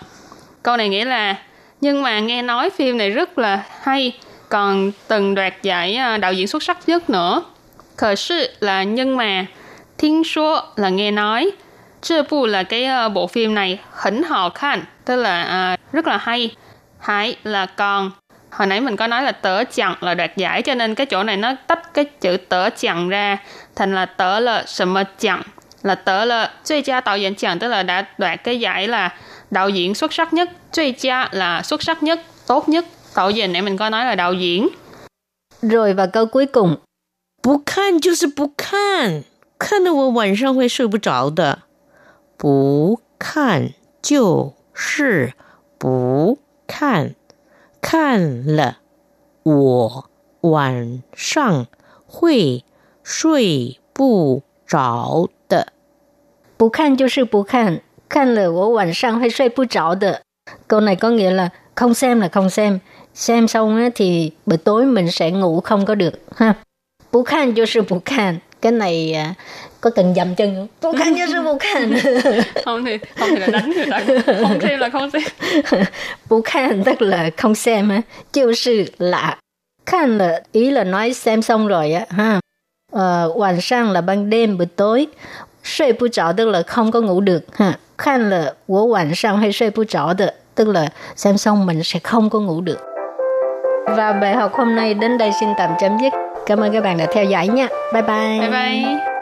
Câu này nghĩa là nhưng mà nghe nói phim này rất là hay còn từng đoạt giải ờ, đạo diễn xuất sắc nhất nữa. Khởi sự là nhưng mà thiên số là nghe nói. Chưa bù là cái ờ, bộ phim này hỉnh họ khan tức là à, rất là hay. Hãy là còn. Hồi nãy mình có nói là tớ chẳng là đoạt giải cho nên cái chỗ này nó tách cái chữ tớ chẳng ra thành là tớ là sầm chẳng là tớ là chơi cha tạo diễn chẳng tức là đã đoạt cái giải là đạo diễn xuất sắc nhất, truy cha là xuất sắc nhất, tốt nhất. Tạo gì nãy mình có nói là đạo diễn. Rồi và câu cuối cùng. 不看就是不看，看得我晚上会睡不着的。不看就是不看，看了我晚上会睡不着的。不看就是不看， 看了我晚上会睡不着的. Câu này có nghĩa là không xem là không xem. Xem xong á, thì buổi tối mình sẽ ngủ không có được. ha. Bú khan cho sư bú khan. Cái này à, có cần dầm chân không? Bú khan cho sư bú khan. không thì không thì là đánh người ta. Không xem là không xem. bú khan tức là không xem á. Chiêu sư là khan là ý là nói xem xong rồi á. ha. uh,晚上 là ban đêm buổi tối 睡不着 tức là không có ngủ được ha khan là 我晚上会睡不着的 tức là xem xong mình sẽ không có ngủ được và bài học hôm nay đến đây xin tạm chấm dứt cảm ơn các bạn đã theo dõi nha bye bye bye bye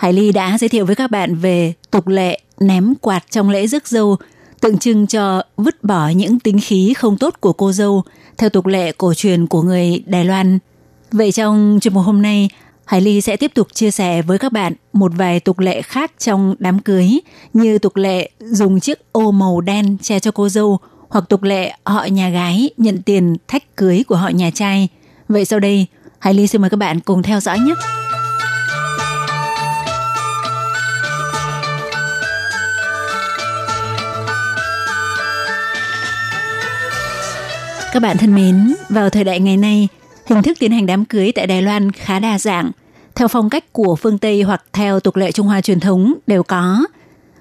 Hải Ly đã giới thiệu với các bạn về tục lệ ném quạt trong lễ rước dâu, tượng trưng cho vứt bỏ những tính khí không tốt của cô dâu theo tục lệ cổ truyền của người Đài Loan. Vậy trong chương mục hôm nay, Hải Ly sẽ tiếp tục chia sẻ với các bạn một vài tục lệ khác trong đám cưới như tục lệ dùng chiếc ô màu đen che cho cô dâu hoặc tục lệ họ nhà gái nhận tiền thách cưới của họ nhà trai. Vậy sau đây, Hải Ly xin mời các bạn cùng theo dõi nhé. Các bạn thân mến, vào thời đại ngày nay, hình thức tiến hành đám cưới tại Đài Loan khá đa dạng, theo phong cách của phương Tây hoặc theo tục lệ Trung Hoa truyền thống đều có.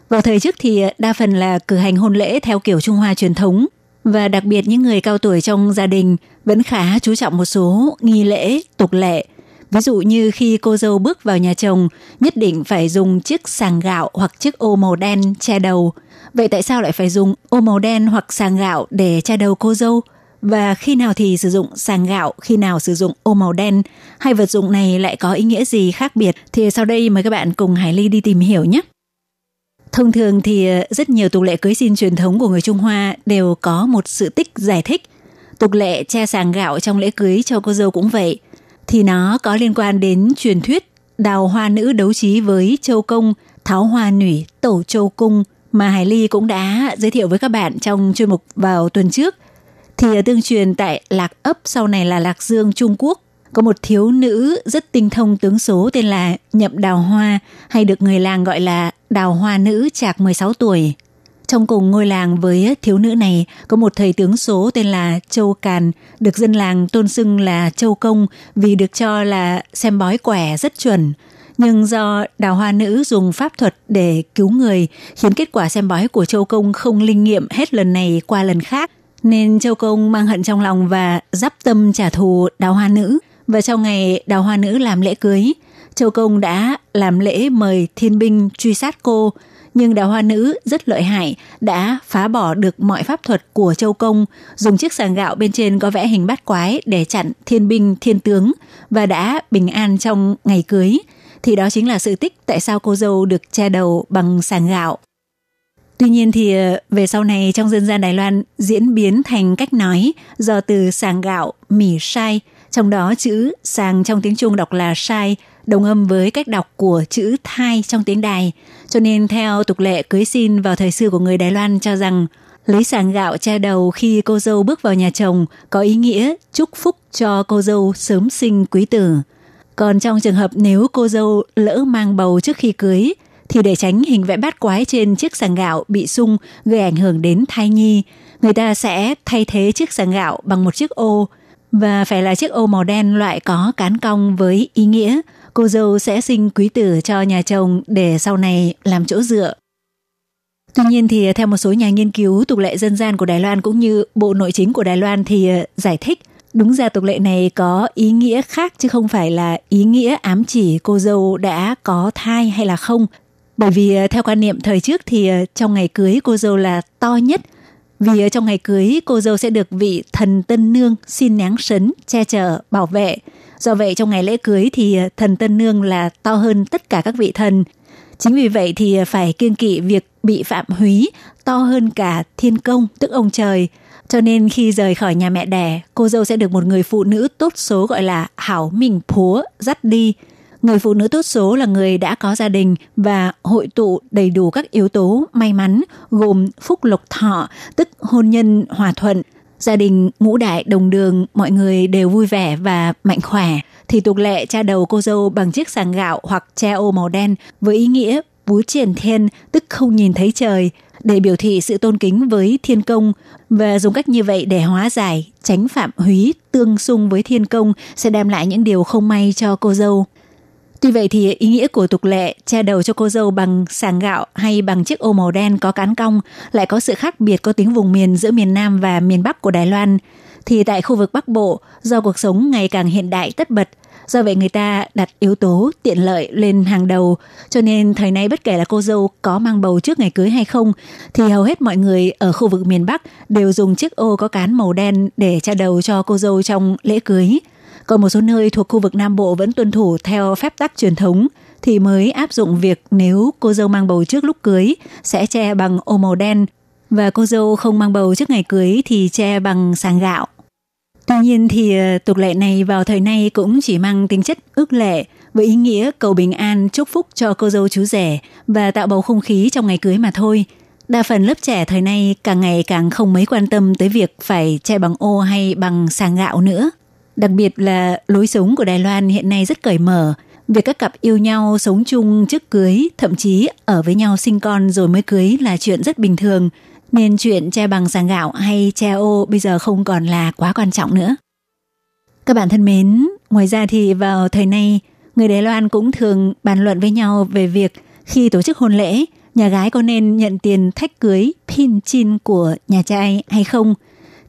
Vào thời trước thì đa phần là cử hành hôn lễ theo kiểu Trung Hoa truyền thống và đặc biệt những người cao tuổi trong gia đình vẫn khá chú trọng một số nghi lễ, tục lệ. Ví dụ như khi cô dâu bước vào nhà chồng, nhất định phải dùng chiếc sàng gạo hoặc chiếc ô màu đen che đầu. Vậy tại sao lại phải dùng ô màu đen hoặc sàng gạo để che đầu cô dâu? Và khi nào thì sử dụng sàng gạo, khi nào sử dụng ô màu đen, hai vật dụng này lại có ý nghĩa gì khác biệt thì sau đây mời các bạn cùng Hải Ly đi tìm hiểu nhé. Thông thường thì ờ, rất nhiều tục lệ cưới xin truyền thống của người Trung Hoa đều có một sự tích giải thích. Tục lệ che sàng gạo trong lễ cưới cho cô dâu cũng vậy. Thì nó có liên quan đến truyền thuyết đào hoa nữ đấu trí với châu công, tháo hoa nủy, tổ châu cung mà Hải Ly cũng đã giới thiệu với các bạn trong chuyên mục vào tuần trước – thì tương truyền tại Lạc ấp sau này là Lạc Dương Trung Quốc có một thiếu nữ rất tinh thông tướng số tên là Nhậm Đào Hoa hay được người làng gọi là Đào Hoa nữ chạc 16 tuổi. Trong cùng ngôi làng với thiếu nữ này có một thầy tướng số tên là Châu Càn, được dân làng tôn xưng là Châu Công vì được cho là xem bói quẻ rất chuẩn. Nhưng do đào hoa nữ dùng pháp thuật để cứu người khiến kết quả xem bói của Châu Công không linh nghiệm hết lần này qua lần khác nên Châu Công mang hận trong lòng và dắp tâm trả thù đào hoa nữ. Và trong ngày đào hoa nữ làm lễ cưới, Châu Công đã làm lễ mời thiên binh truy sát cô, nhưng đào hoa nữ rất lợi hại, đã phá bỏ được mọi pháp thuật của Châu Công, dùng chiếc sàng gạo bên trên có vẽ hình bát quái để chặn thiên binh thiên tướng và đã bình an trong ngày cưới. Thì đó chính là sự tích tại sao cô dâu được che đầu bằng sàng gạo. Tuy nhiên thì ờ, về sau này trong dân gian Đài Loan diễn biến thành cách nói do từ sàng gạo, mì sai, trong đó chữ sàng trong tiếng Trung đọc là sai, đồng âm với cách đọc của chữ thai trong tiếng Đài. Cho nên theo tục lệ cưới xin vào thời xưa của người Đài Loan cho rằng lấy sàng gạo che đầu khi cô dâu bước vào nhà chồng có ý nghĩa chúc phúc cho cô dâu sớm sinh quý tử. Còn trong trường hợp nếu cô dâu lỡ mang bầu trước khi cưới thì để tránh hình vẽ bát quái trên chiếc sàng gạo bị sung gây ảnh hưởng đến thai nhi, người ta sẽ thay thế chiếc sàng gạo bằng một chiếc ô và phải là chiếc ô màu đen loại có cán cong với ý nghĩa cô dâu sẽ sinh quý tử cho nhà chồng để sau này làm chỗ dựa. Tuy nhiên thì theo một số nhà nghiên cứu tục lệ dân gian của Đài Loan cũng như Bộ Nội chính của Đài Loan thì ờ, giải thích Đúng ra tục lệ này có ý nghĩa khác chứ không phải là ý nghĩa ám chỉ cô dâu đã có thai hay là không. Bởi vì ờ, theo quan niệm thời trước thì ờ, trong ngày cưới cô dâu là to nhất. Vì ờ, trong ngày cưới cô dâu sẽ được vị thần tân nương xin náng sấn, che chở, bảo vệ. Do vậy trong ngày lễ cưới thì thần tân nương là to hơn tất cả các vị thần. Chính vì vậy thì phải kiêng kỵ việc bị phạm húy to hơn cả thiên công tức ông trời cho nên khi rời khỏi nhà mẹ đẻ, cô dâu sẽ được một người phụ nữ tốt số gọi là hảo mình phúa dắt đi. Người phụ nữ tốt số là người đã có gia đình và hội tụ đầy đủ các yếu tố may mắn gồm phúc lộc thọ, tức hôn nhân hòa thuận, gia đình ngũ đại đồng đường mọi người đều vui vẻ và mạnh khỏe. Thì tục lệ cha đầu cô dâu bằng chiếc sàng gạo hoặc che ô màu đen với ý nghĩa bú triển thiên tức không nhìn thấy trời để biểu thị sự tôn kính với thiên công. Và dùng cách như vậy để hóa giải, tránh phạm húy, tương xung với thiên công sẽ đem lại những điều không may cho cô dâu. Tuy vậy thì ý nghĩa của tục lệ che đầu cho cô dâu bằng sàng gạo hay bằng chiếc ô màu đen có cán cong lại có sự khác biệt có tính vùng miền giữa miền Nam và miền Bắc của Đài Loan. Thì tại khu vực Bắc Bộ, do cuộc sống ngày càng hiện đại tất bật, Do vậy người ta đặt yếu tố tiện lợi lên hàng đầu, cho nên thời nay bất kể là cô dâu có mang bầu trước ngày cưới hay không, thì hầu hết mọi người ở khu vực miền Bắc đều dùng chiếc ô có cán màu đen để che đầu cho cô dâu trong lễ cưới. Còn một số nơi thuộc khu vực Nam Bộ vẫn tuân thủ theo phép tắc truyền thống, thì mới áp dụng việc nếu cô dâu mang bầu trước lúc cưới sẽ che bằng ô màu đen và cô dâu không mang bầu trước ngày cưới thì che bằng sàng gạo. Tuy nhiên thì ờ, tục lệ này vào thời nay cũng chỉ mang tính chất ước lệ với ý nghĩa cầu bình an, chúc phúc cho cô dâu chú rể và tạo bầu không khí trong ngày cưới mà thôi. Đa phần lớp trẻ thời nay càng ngày càng không mấy quan tâm tới việc phải che bằng ô hay bằng sàng gạo nữa. Đặc biệt là lối sống của Đài Loan hiện nay rất cởi mở. Việc các cặp yêu nhau sống chung trước cưới, thậm chí ở với nhau sinh con rồi mới cưới là chuyện rất bình thường – nên chuyện che bằng sàng gạo hay che ô bây giờ không còn là quá quan trọng nữa. Các bạn thân mến, ngoài ra thì vào thời nay, người Đài Loan cũng thường bàn luận với nhau về việc khi tổ chức hôn lễ, nhà gái có nên nhận tiền thách cưới pin chin của nhà trai hay không,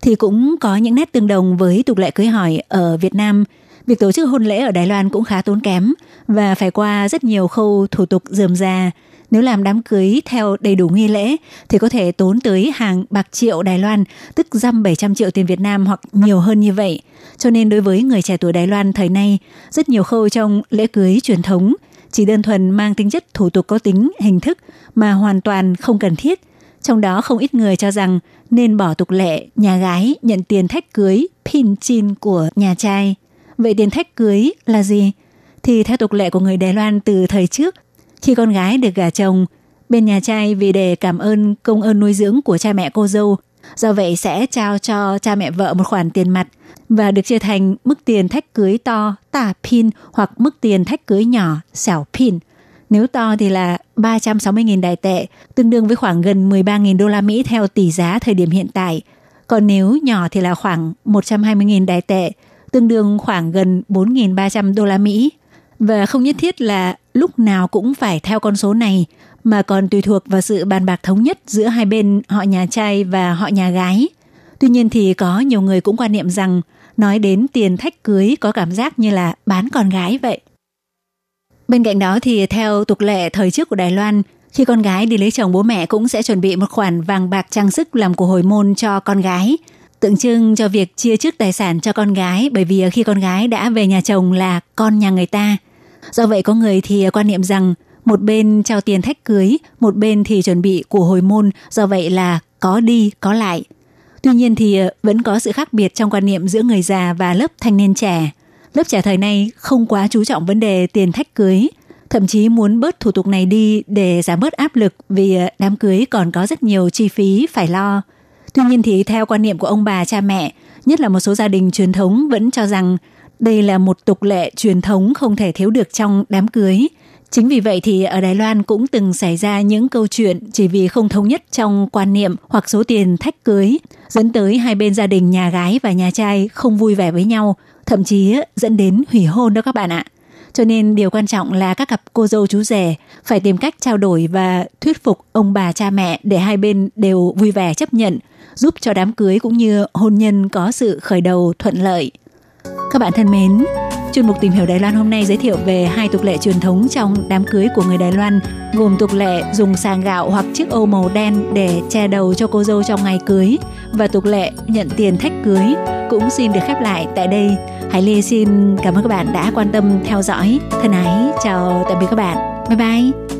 thì cũng có những nét tương đồng với tục lệ cưới hỏi ở Việt Nam. Việc tổ chức hôn lễ ở Đài Loan cũng khá tốn kém và phải qua rất nhiều khâu thủ tục dườm già, nếu làm đám cưới theo đầy đủ nghi lễ thì có thể tốn tới hàng bạc triệu Đài Loan, tức dăm 700 triệu tiền Việt Nam hoặc nhiều hơn như vậy. Cho nên đối với người trẻ tuổi Đài Loan thời nay, rất nhiều khâu trong lễ cưới truyền thống chỉ đơn thuần mang tính chất thủ tục có tính hình thức mà hoàn toàn không cần thiết. Trong đó không ít người cho rằng nên bỏ tục lệ nhà gái nhận tiền thách cưới pin chin của nhà trai. Vậy tiền thách cưới là gì? Thì theo tục lệ của người Đài Loan từ thời trước khi con gái được gả chồng, bên nhà trai vì để cảm ơn công ơn nuôi dưỡng của cha mẹ cô dâu, do vậy sẽ trao cho cha mẹ vợ một khoản tiền mặt và được chia thành mức tiền thách cưới to tà pin hoặc mức tiền thách cưới nhỏ xảo pin. Nếu to thì là 360.000 đài tệ, tương đương với khoảng gần 13.000 đô la Mỹ theo tỷ giá thời điểm hiện tại. Còn nếu nhỏ thì là khoảng 120.000 đài tệ, tương đương khoảng gần 4.300 đô la Mỹ. Và không nhất thiết là lúc nào cũng phải theo con số này mà còn tùy thuộc vào sự bàn bạc thống nhất giữa hai bên họ nhà trai và họ nhà gái. Tuy nhiên thì có nhiều người cũng quan niệm rằng nói đến tiền thách cưới có cảm giác như là bán con gái vậy. Bên cạnh đó thì theo tục lệ thời trước của Đài Loan, khi con gái đi lấy chồng bố mẹ cũng sẽ chuẩn bị một khoản vàng bạc trang sức làm của hồi môn cho con gái, tượng trưng cho việc chia trước tài sản cho con gái bởi vì khi con gái đã về nhà chồng là con nhà người ta – Do vậy có người thì quan niệm rằng một bên trao tiền thách cưới, một bên thì chuẩn bị của hồi môn, do vậy là có đi có lại. Tuy nhiên thì vẫn có sự khác biệt trong quan niệm giữa người già và lớp thanh niên trẻ. Lớp trẻ thời nay không quá chú trọng vấn đề tiền thách cưới, thậm chí muốn bớt thủ tục này đi để giảm bớt áp lực vì ờ, đám cưới còn có rất nhiều chi phí phải lo. Tuy nhiên thì theo quan niệm của ông bà cha mẹ, nhất là một số gia đình truyền thống vẫn cho rằng đây là một tục lệ truyền thống không thể thiếu được trong đám cưới. Chính vì vậy thì ở Đài Loan cũng từng xảy ra những câu chuyện chỉ vì không thống nhất trong quan niệm hoặc số tiền thách cưới, dẫn tới hai bên gia đình nhà gái và nhà trai không vui vẻ với nhau, thậm chí dẫn đến hủy hôn đó các bạn ạ. Cho nên điều quan trọng là các cặp cô dâu chú rể phải tìm cách trao đổi và thuyết phục ông bà cha mẹ để hai bên đều vui vẻ chấp nhận, giúp cho đám cưới cũng như hôn nhân có sự khởi đầu thuận lợi. Các bạn thân mến, chuyên mục tìm hiểu Đài Loan hôm nay giới thiệu về hai tục lệ truyền thống trong đám cưới của người Đài Loan, gồm tục lệ dùng sàng gạo hoặc chiếc ô màu đen để che đầu cho cô dâu trong ngày cưới và tục lệ nhận tiền thách cưới cũng xin được khép lại tại đây. Hải Ly xin cảm ơn các bạn đã quan tâm theo dõi. Thân ái, chào tạm biệt các bạn. Bye bye.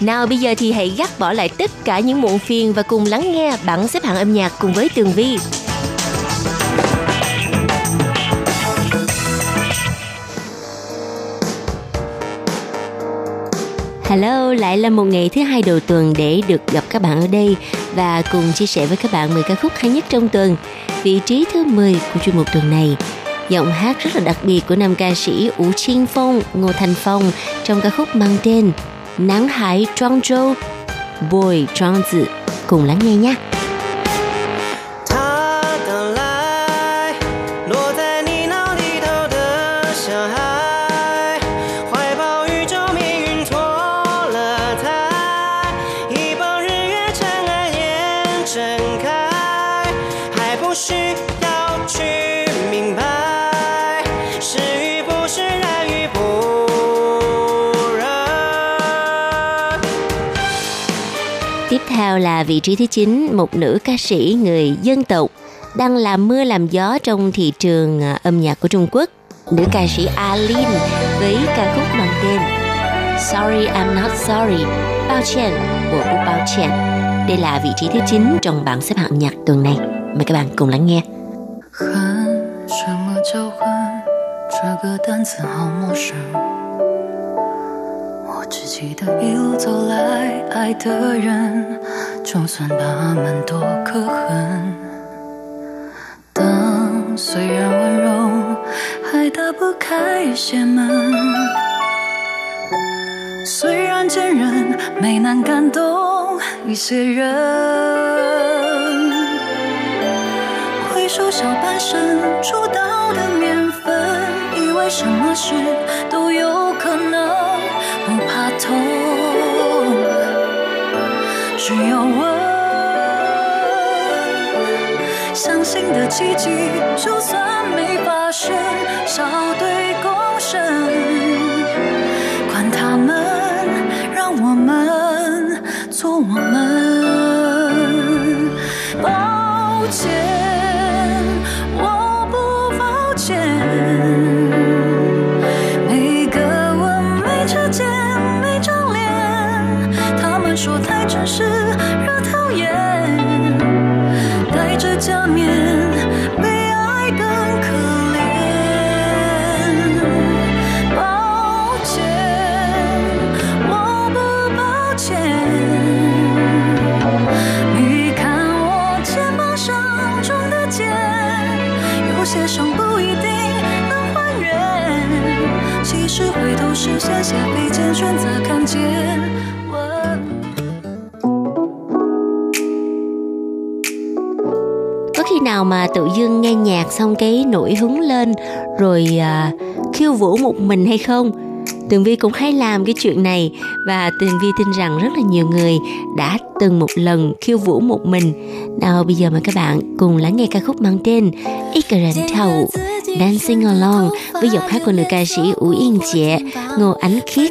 Nào bây giờ thì hãy gác bỏ lại tất cả những muộn phiền và cùng lắng nghe bảng xếp hạng âm nhạc cùng với Tường Vi. Hello, lại là một ngày thứ hai đầu tuần để được gặp các bạn ở đây và cùng chia sẻ với các bạn 10 ca khúc hay nhất trong tuần. Vị trí thứ 10 của chuyên mục tuần này, giọng hát rất là đặc biệt của nam ca sĩ Ủ Chiên Phong, Ngô Thành Phong trong ca khúc mang tên Nắng Hải Trang Châu, Boy Trang Tử. Cùng lắng nghe nhé. theo là vị trí thứ 9, một nữ ca sĩ người dân tộc đang làm mưa làm gió trong thị trường à, âm nhạc của Trung Quốc. Nữ ca sĩ Alin với ca khúc mang tên Sorry I'm Not Sorry, Bao Chen, của Bố Bao Chen. Đây là vị trí thứ 9 trong bảng xếp hạng âm nhạc tuần này. Mời các bạn cùng lắng nghe. 恨，什么叫恨？这个单词好陌生。 只记得一路走来，爱的人，就算他们多可恨。灯虽然温柔，还打不开一些门。虽然坚韧，没难感动一些人。回首小半生出道的年份，以为什么事都有可能，痛，需要问。相信的奇迹，就算没发生，笑对共生。管他们，让我们做我们。抱歉，chiến có khi nào mà tự dưng nghe nhạc xong cái nổi hứng lên rồi à, khiêu vũ một mình hay không? Tường vi cũng hay làm cái chuyện này và tường vi tin rằng rất là nhiều người đã từng một lần khiêu vũ một mình. Nào bây giờ mời các bạn cùng lắng nghe ca khúc mang tên Ignorant Thầu Dancing Along với giọng hát của nữ ca sĩ Ủ Yên Chị Ngô Ánh Khiết.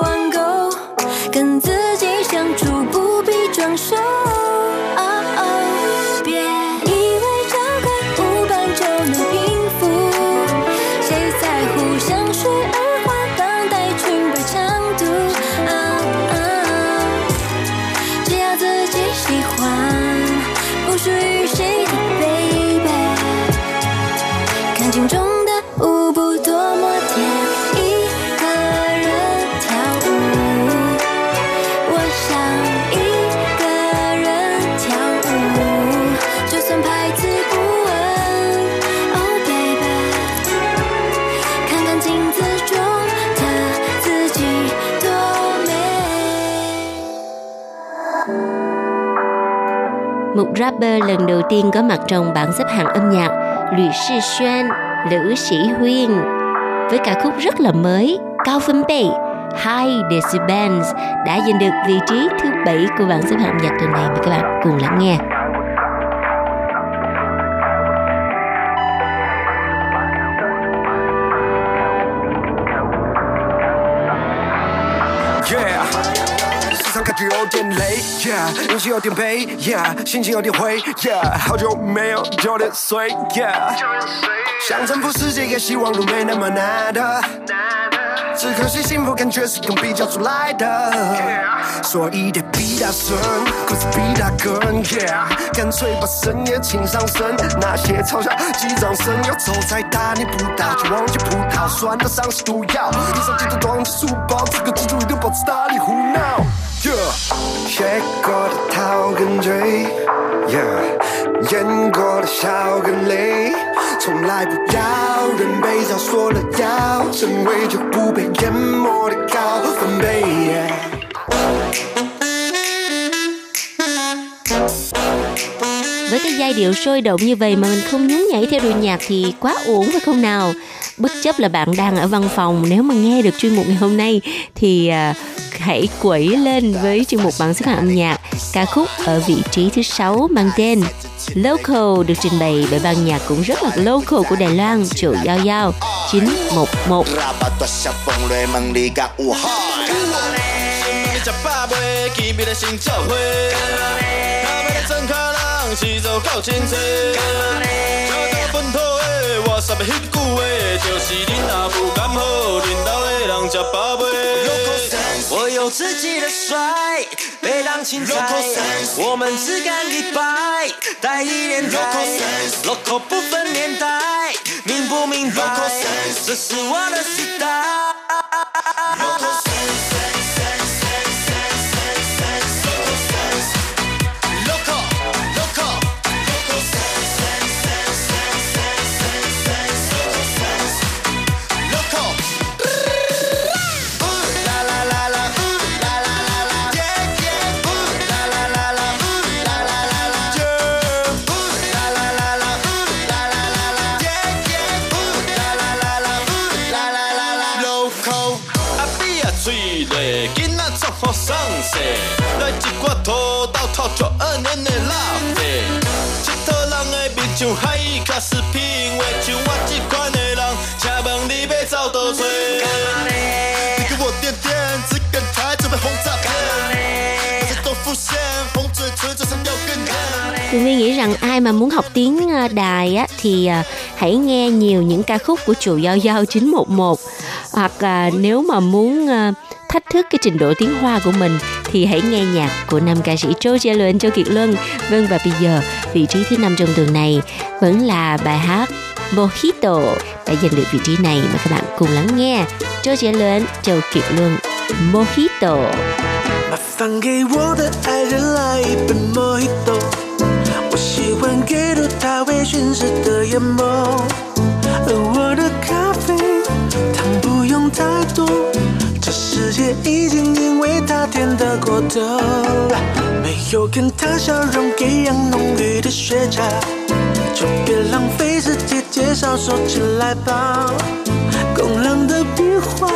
And rapper lần đầu tiên có mặt trong bảng xếp hạng âm nhạc Lữ Sĩ Xuan, Lữ Sĩ Huyên với ca khúc rất là mới Cao phân bệ High Decibels đã giành được vị trí thứ bảy của bảng xếp hạng âm nhạc tuần này mời các bạn cùng lắng nghe. 感觉有点累，Yeah，运气有点背，Yeah，心情有点灰，Yeah，好久没有有点碎，Yeah，想征服世界也希望路没那么难的，只可惜幸福感觉是用比较出来的，所以得比他顺，可是比他更，Yeah，干脆把深夜请上身，那些嘲笑几掌声，要走再大逆不道，就忘记葡萄酸的伤是毒药，一手记得装着书包，这个蜘蛛一定保持大力胡闹。Yeah，写过的逃跟追，Yeah，演过的笑跟泪，lại với cái giai điệu sôi động như vậy mà mình không nhún nhảy theo đùi nhạc thì quá uổng phải không nào? Bất chấp là bạn đang ở văn phòng nếu mà nghe được chuyên mục ngày hôm nay thì uh, hãy quẩy lên với chuyên mục bảng xếp hạng âm nhạc ca khúc ở vị trí thứ sáu mang tên Local được trình bày bởi ban nhạc cũng rất là local của Đài Loan, Triệu Giao Giao 911. 大小风雷梦里甲有海。你食饱未？去别个新教会。若要来装卡人，是做够清楚。交到本土的，我煞要迄句话，就是恁若不甘好，恁兜的 人食饱未？我有自己的帅，被当青菜，我们只干一百，带一点台，local 不分年代，明不明白？这是我的时代。lợi nghĩ rằng ai mà muốn học tiếng ờ, đài á, thì ờ, hãy nghe nhiều những ca khúc của chủ Giao Giao 911 hoặc ờ, nếu mà muốn thách thức cái trình độ tiếng Hoa của mình thì hãy nghe nhạc của nam ca sĩ Châu Gia Luân, Châu Kiệt Luân. Vâng và bây giờ vị trí thứ năm trong tuần này vẫn là bài hát Mojito đã giành được vị trí này mà các bạn cùng lắng nghe. Châu Gia Luân, Châu Kiệt Luân, Mojito. Mà。的，没有跟他笑容一样浓郁的雪茄，就别浪费时间介绍，说起来吧。工人的笔画，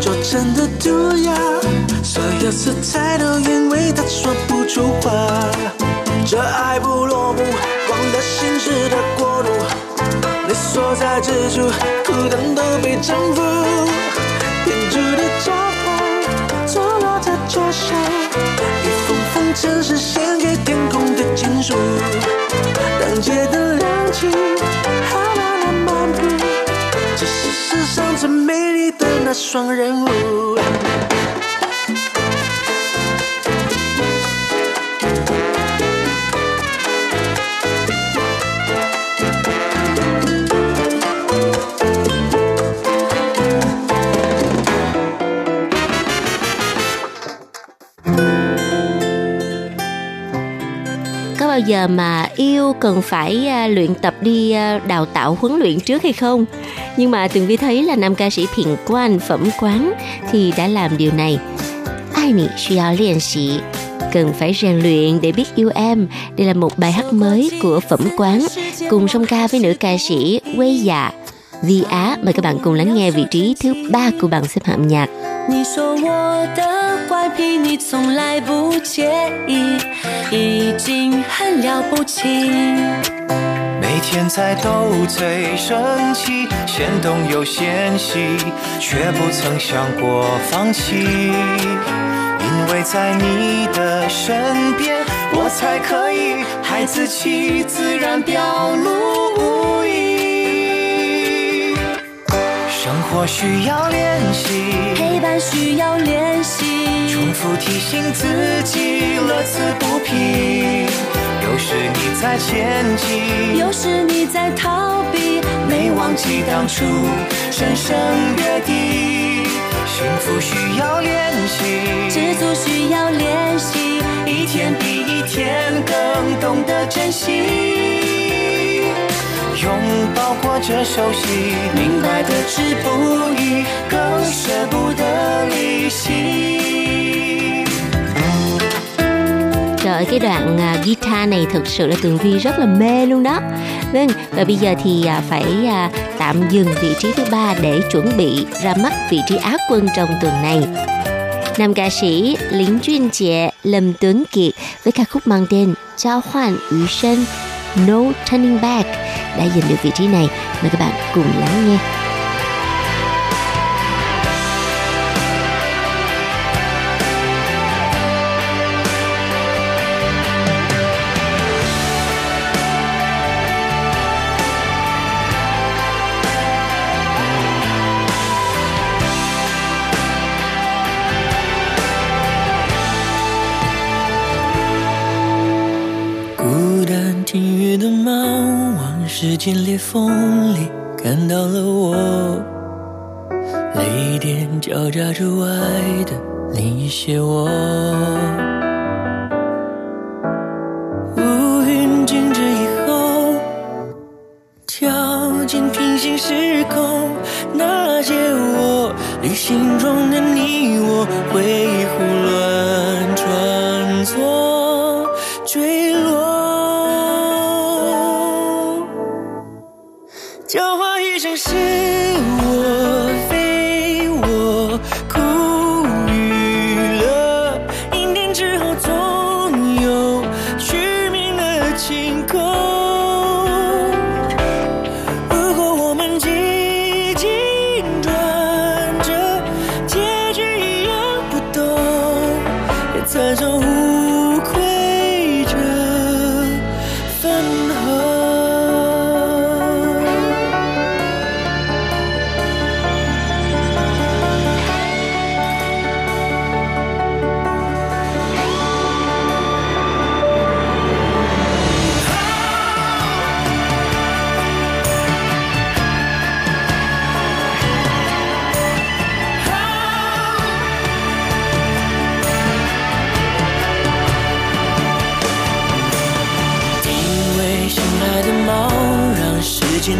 拙真的涂鸦，所有色彩都因为他说不出话。这爱不落幕，光的心事的国度，你所在之处，孤单都被征服。天主的当街灯亮起，好慢的漫步，这是世上最美丽的那双人舞。giờ mà yêu cần phải à, luyện tập đi à, đào tạo huấn luyện trước hay không? Nhưng mà Tường Vi thấy là nam ca sĩ Thiện Quan Phẩm Quán thì đã làm điều này. Ai nị suy áo liền sĩ, cần phải rèn luyện để biết yêu em đây là một bài hát mới của phẩm quán cùng song ca với nữ ca sĩ quê dạ vi á mời các bạn cùng lắng nghe vị trí thứ ba của bảng xếp hạng nhạc 你你从来不介意，已经很了不起。每天在斗嘴生气，先动又嫌弃，却不曾想过放弃。因为在你的身边，我才可以孩子气，自然表露生活需要练习，陪伴需要练习，重复提醒自己，乐此不疲。有时你在前进，有时你在逃避，没忘记当初深深约定。幸福需要练习，知足需要练习，一天比一天更懂得珍惜。拥抱过这熟悉，明白的知不易，更舍不得离席。 Trời ơi, cái đoạn à, guitar này thực sự là Tường Vi rất là mê luôn đó. Vâng, và bây giờ thì à, phải à, tạm dừng vị trí thứ ba để chuẩn bị ra mắt vị trí Á quân trong tuần này. Nam ca sĩ Lính Chuyên Trẻ Lâm Tuấn Kiệt với ca khúc mang tên Trao Hoan Yu Sân No Turning Back đã giành được vị trí này. Mời các bạn cùng lắng nghe. 风。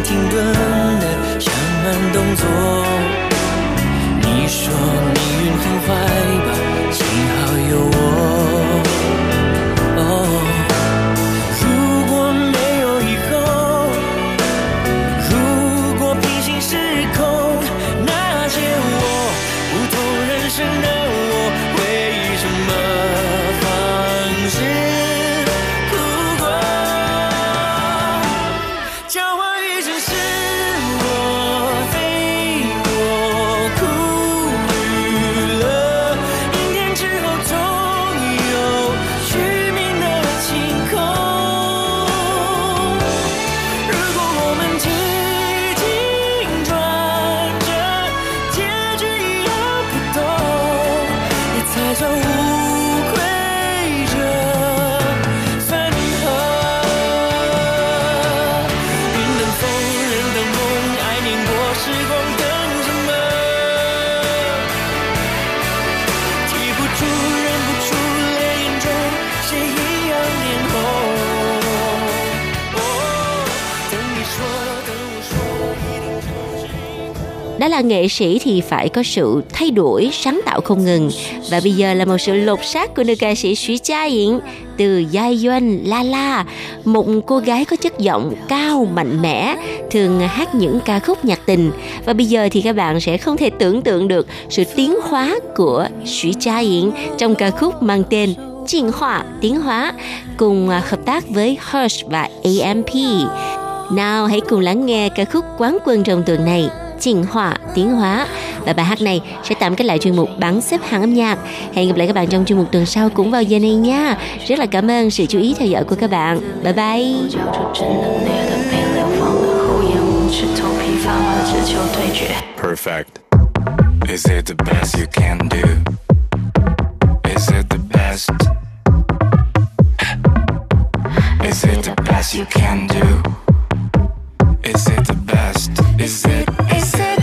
停顿的像慢动作。你说命运很坏吧，là nghệ sĩ thì phải có sự thay đổi, sáng tạo không ngừng. Và bây giờ là một sự lột xác của nữ ca sĩ Xu Cha Yến từ Giai Doanh La La, một cô gái có chất giọng cao, mạnh mẽ, thường hát những ca khúc nhạc tình. Và bây giờ thì các bạn sẽ không thể tưởng tượng được sự tiến hóa của Xu Cha Yến trong ca khúc mang tên 进 hóa tiến hóa, cùng à, hợp tác với Hush và AMP nào, hãy cùng lắng nghe ca khúc quán quân trong tuần này trình họa tiếng hóa và bài hát này sẽ tạm kết lại chuyên mục bảng xếp hạng âm nhạc hẹn gặp lại các bạn trong chuyên mục tuần sau cũng vào giờ này nha rất là cảm ơn sự chú ý theo dõi của các bạn bye bye Perfect. Is it the best you can do? Is it the best? Is it the best you can do? Is it the best. Is it? Is it?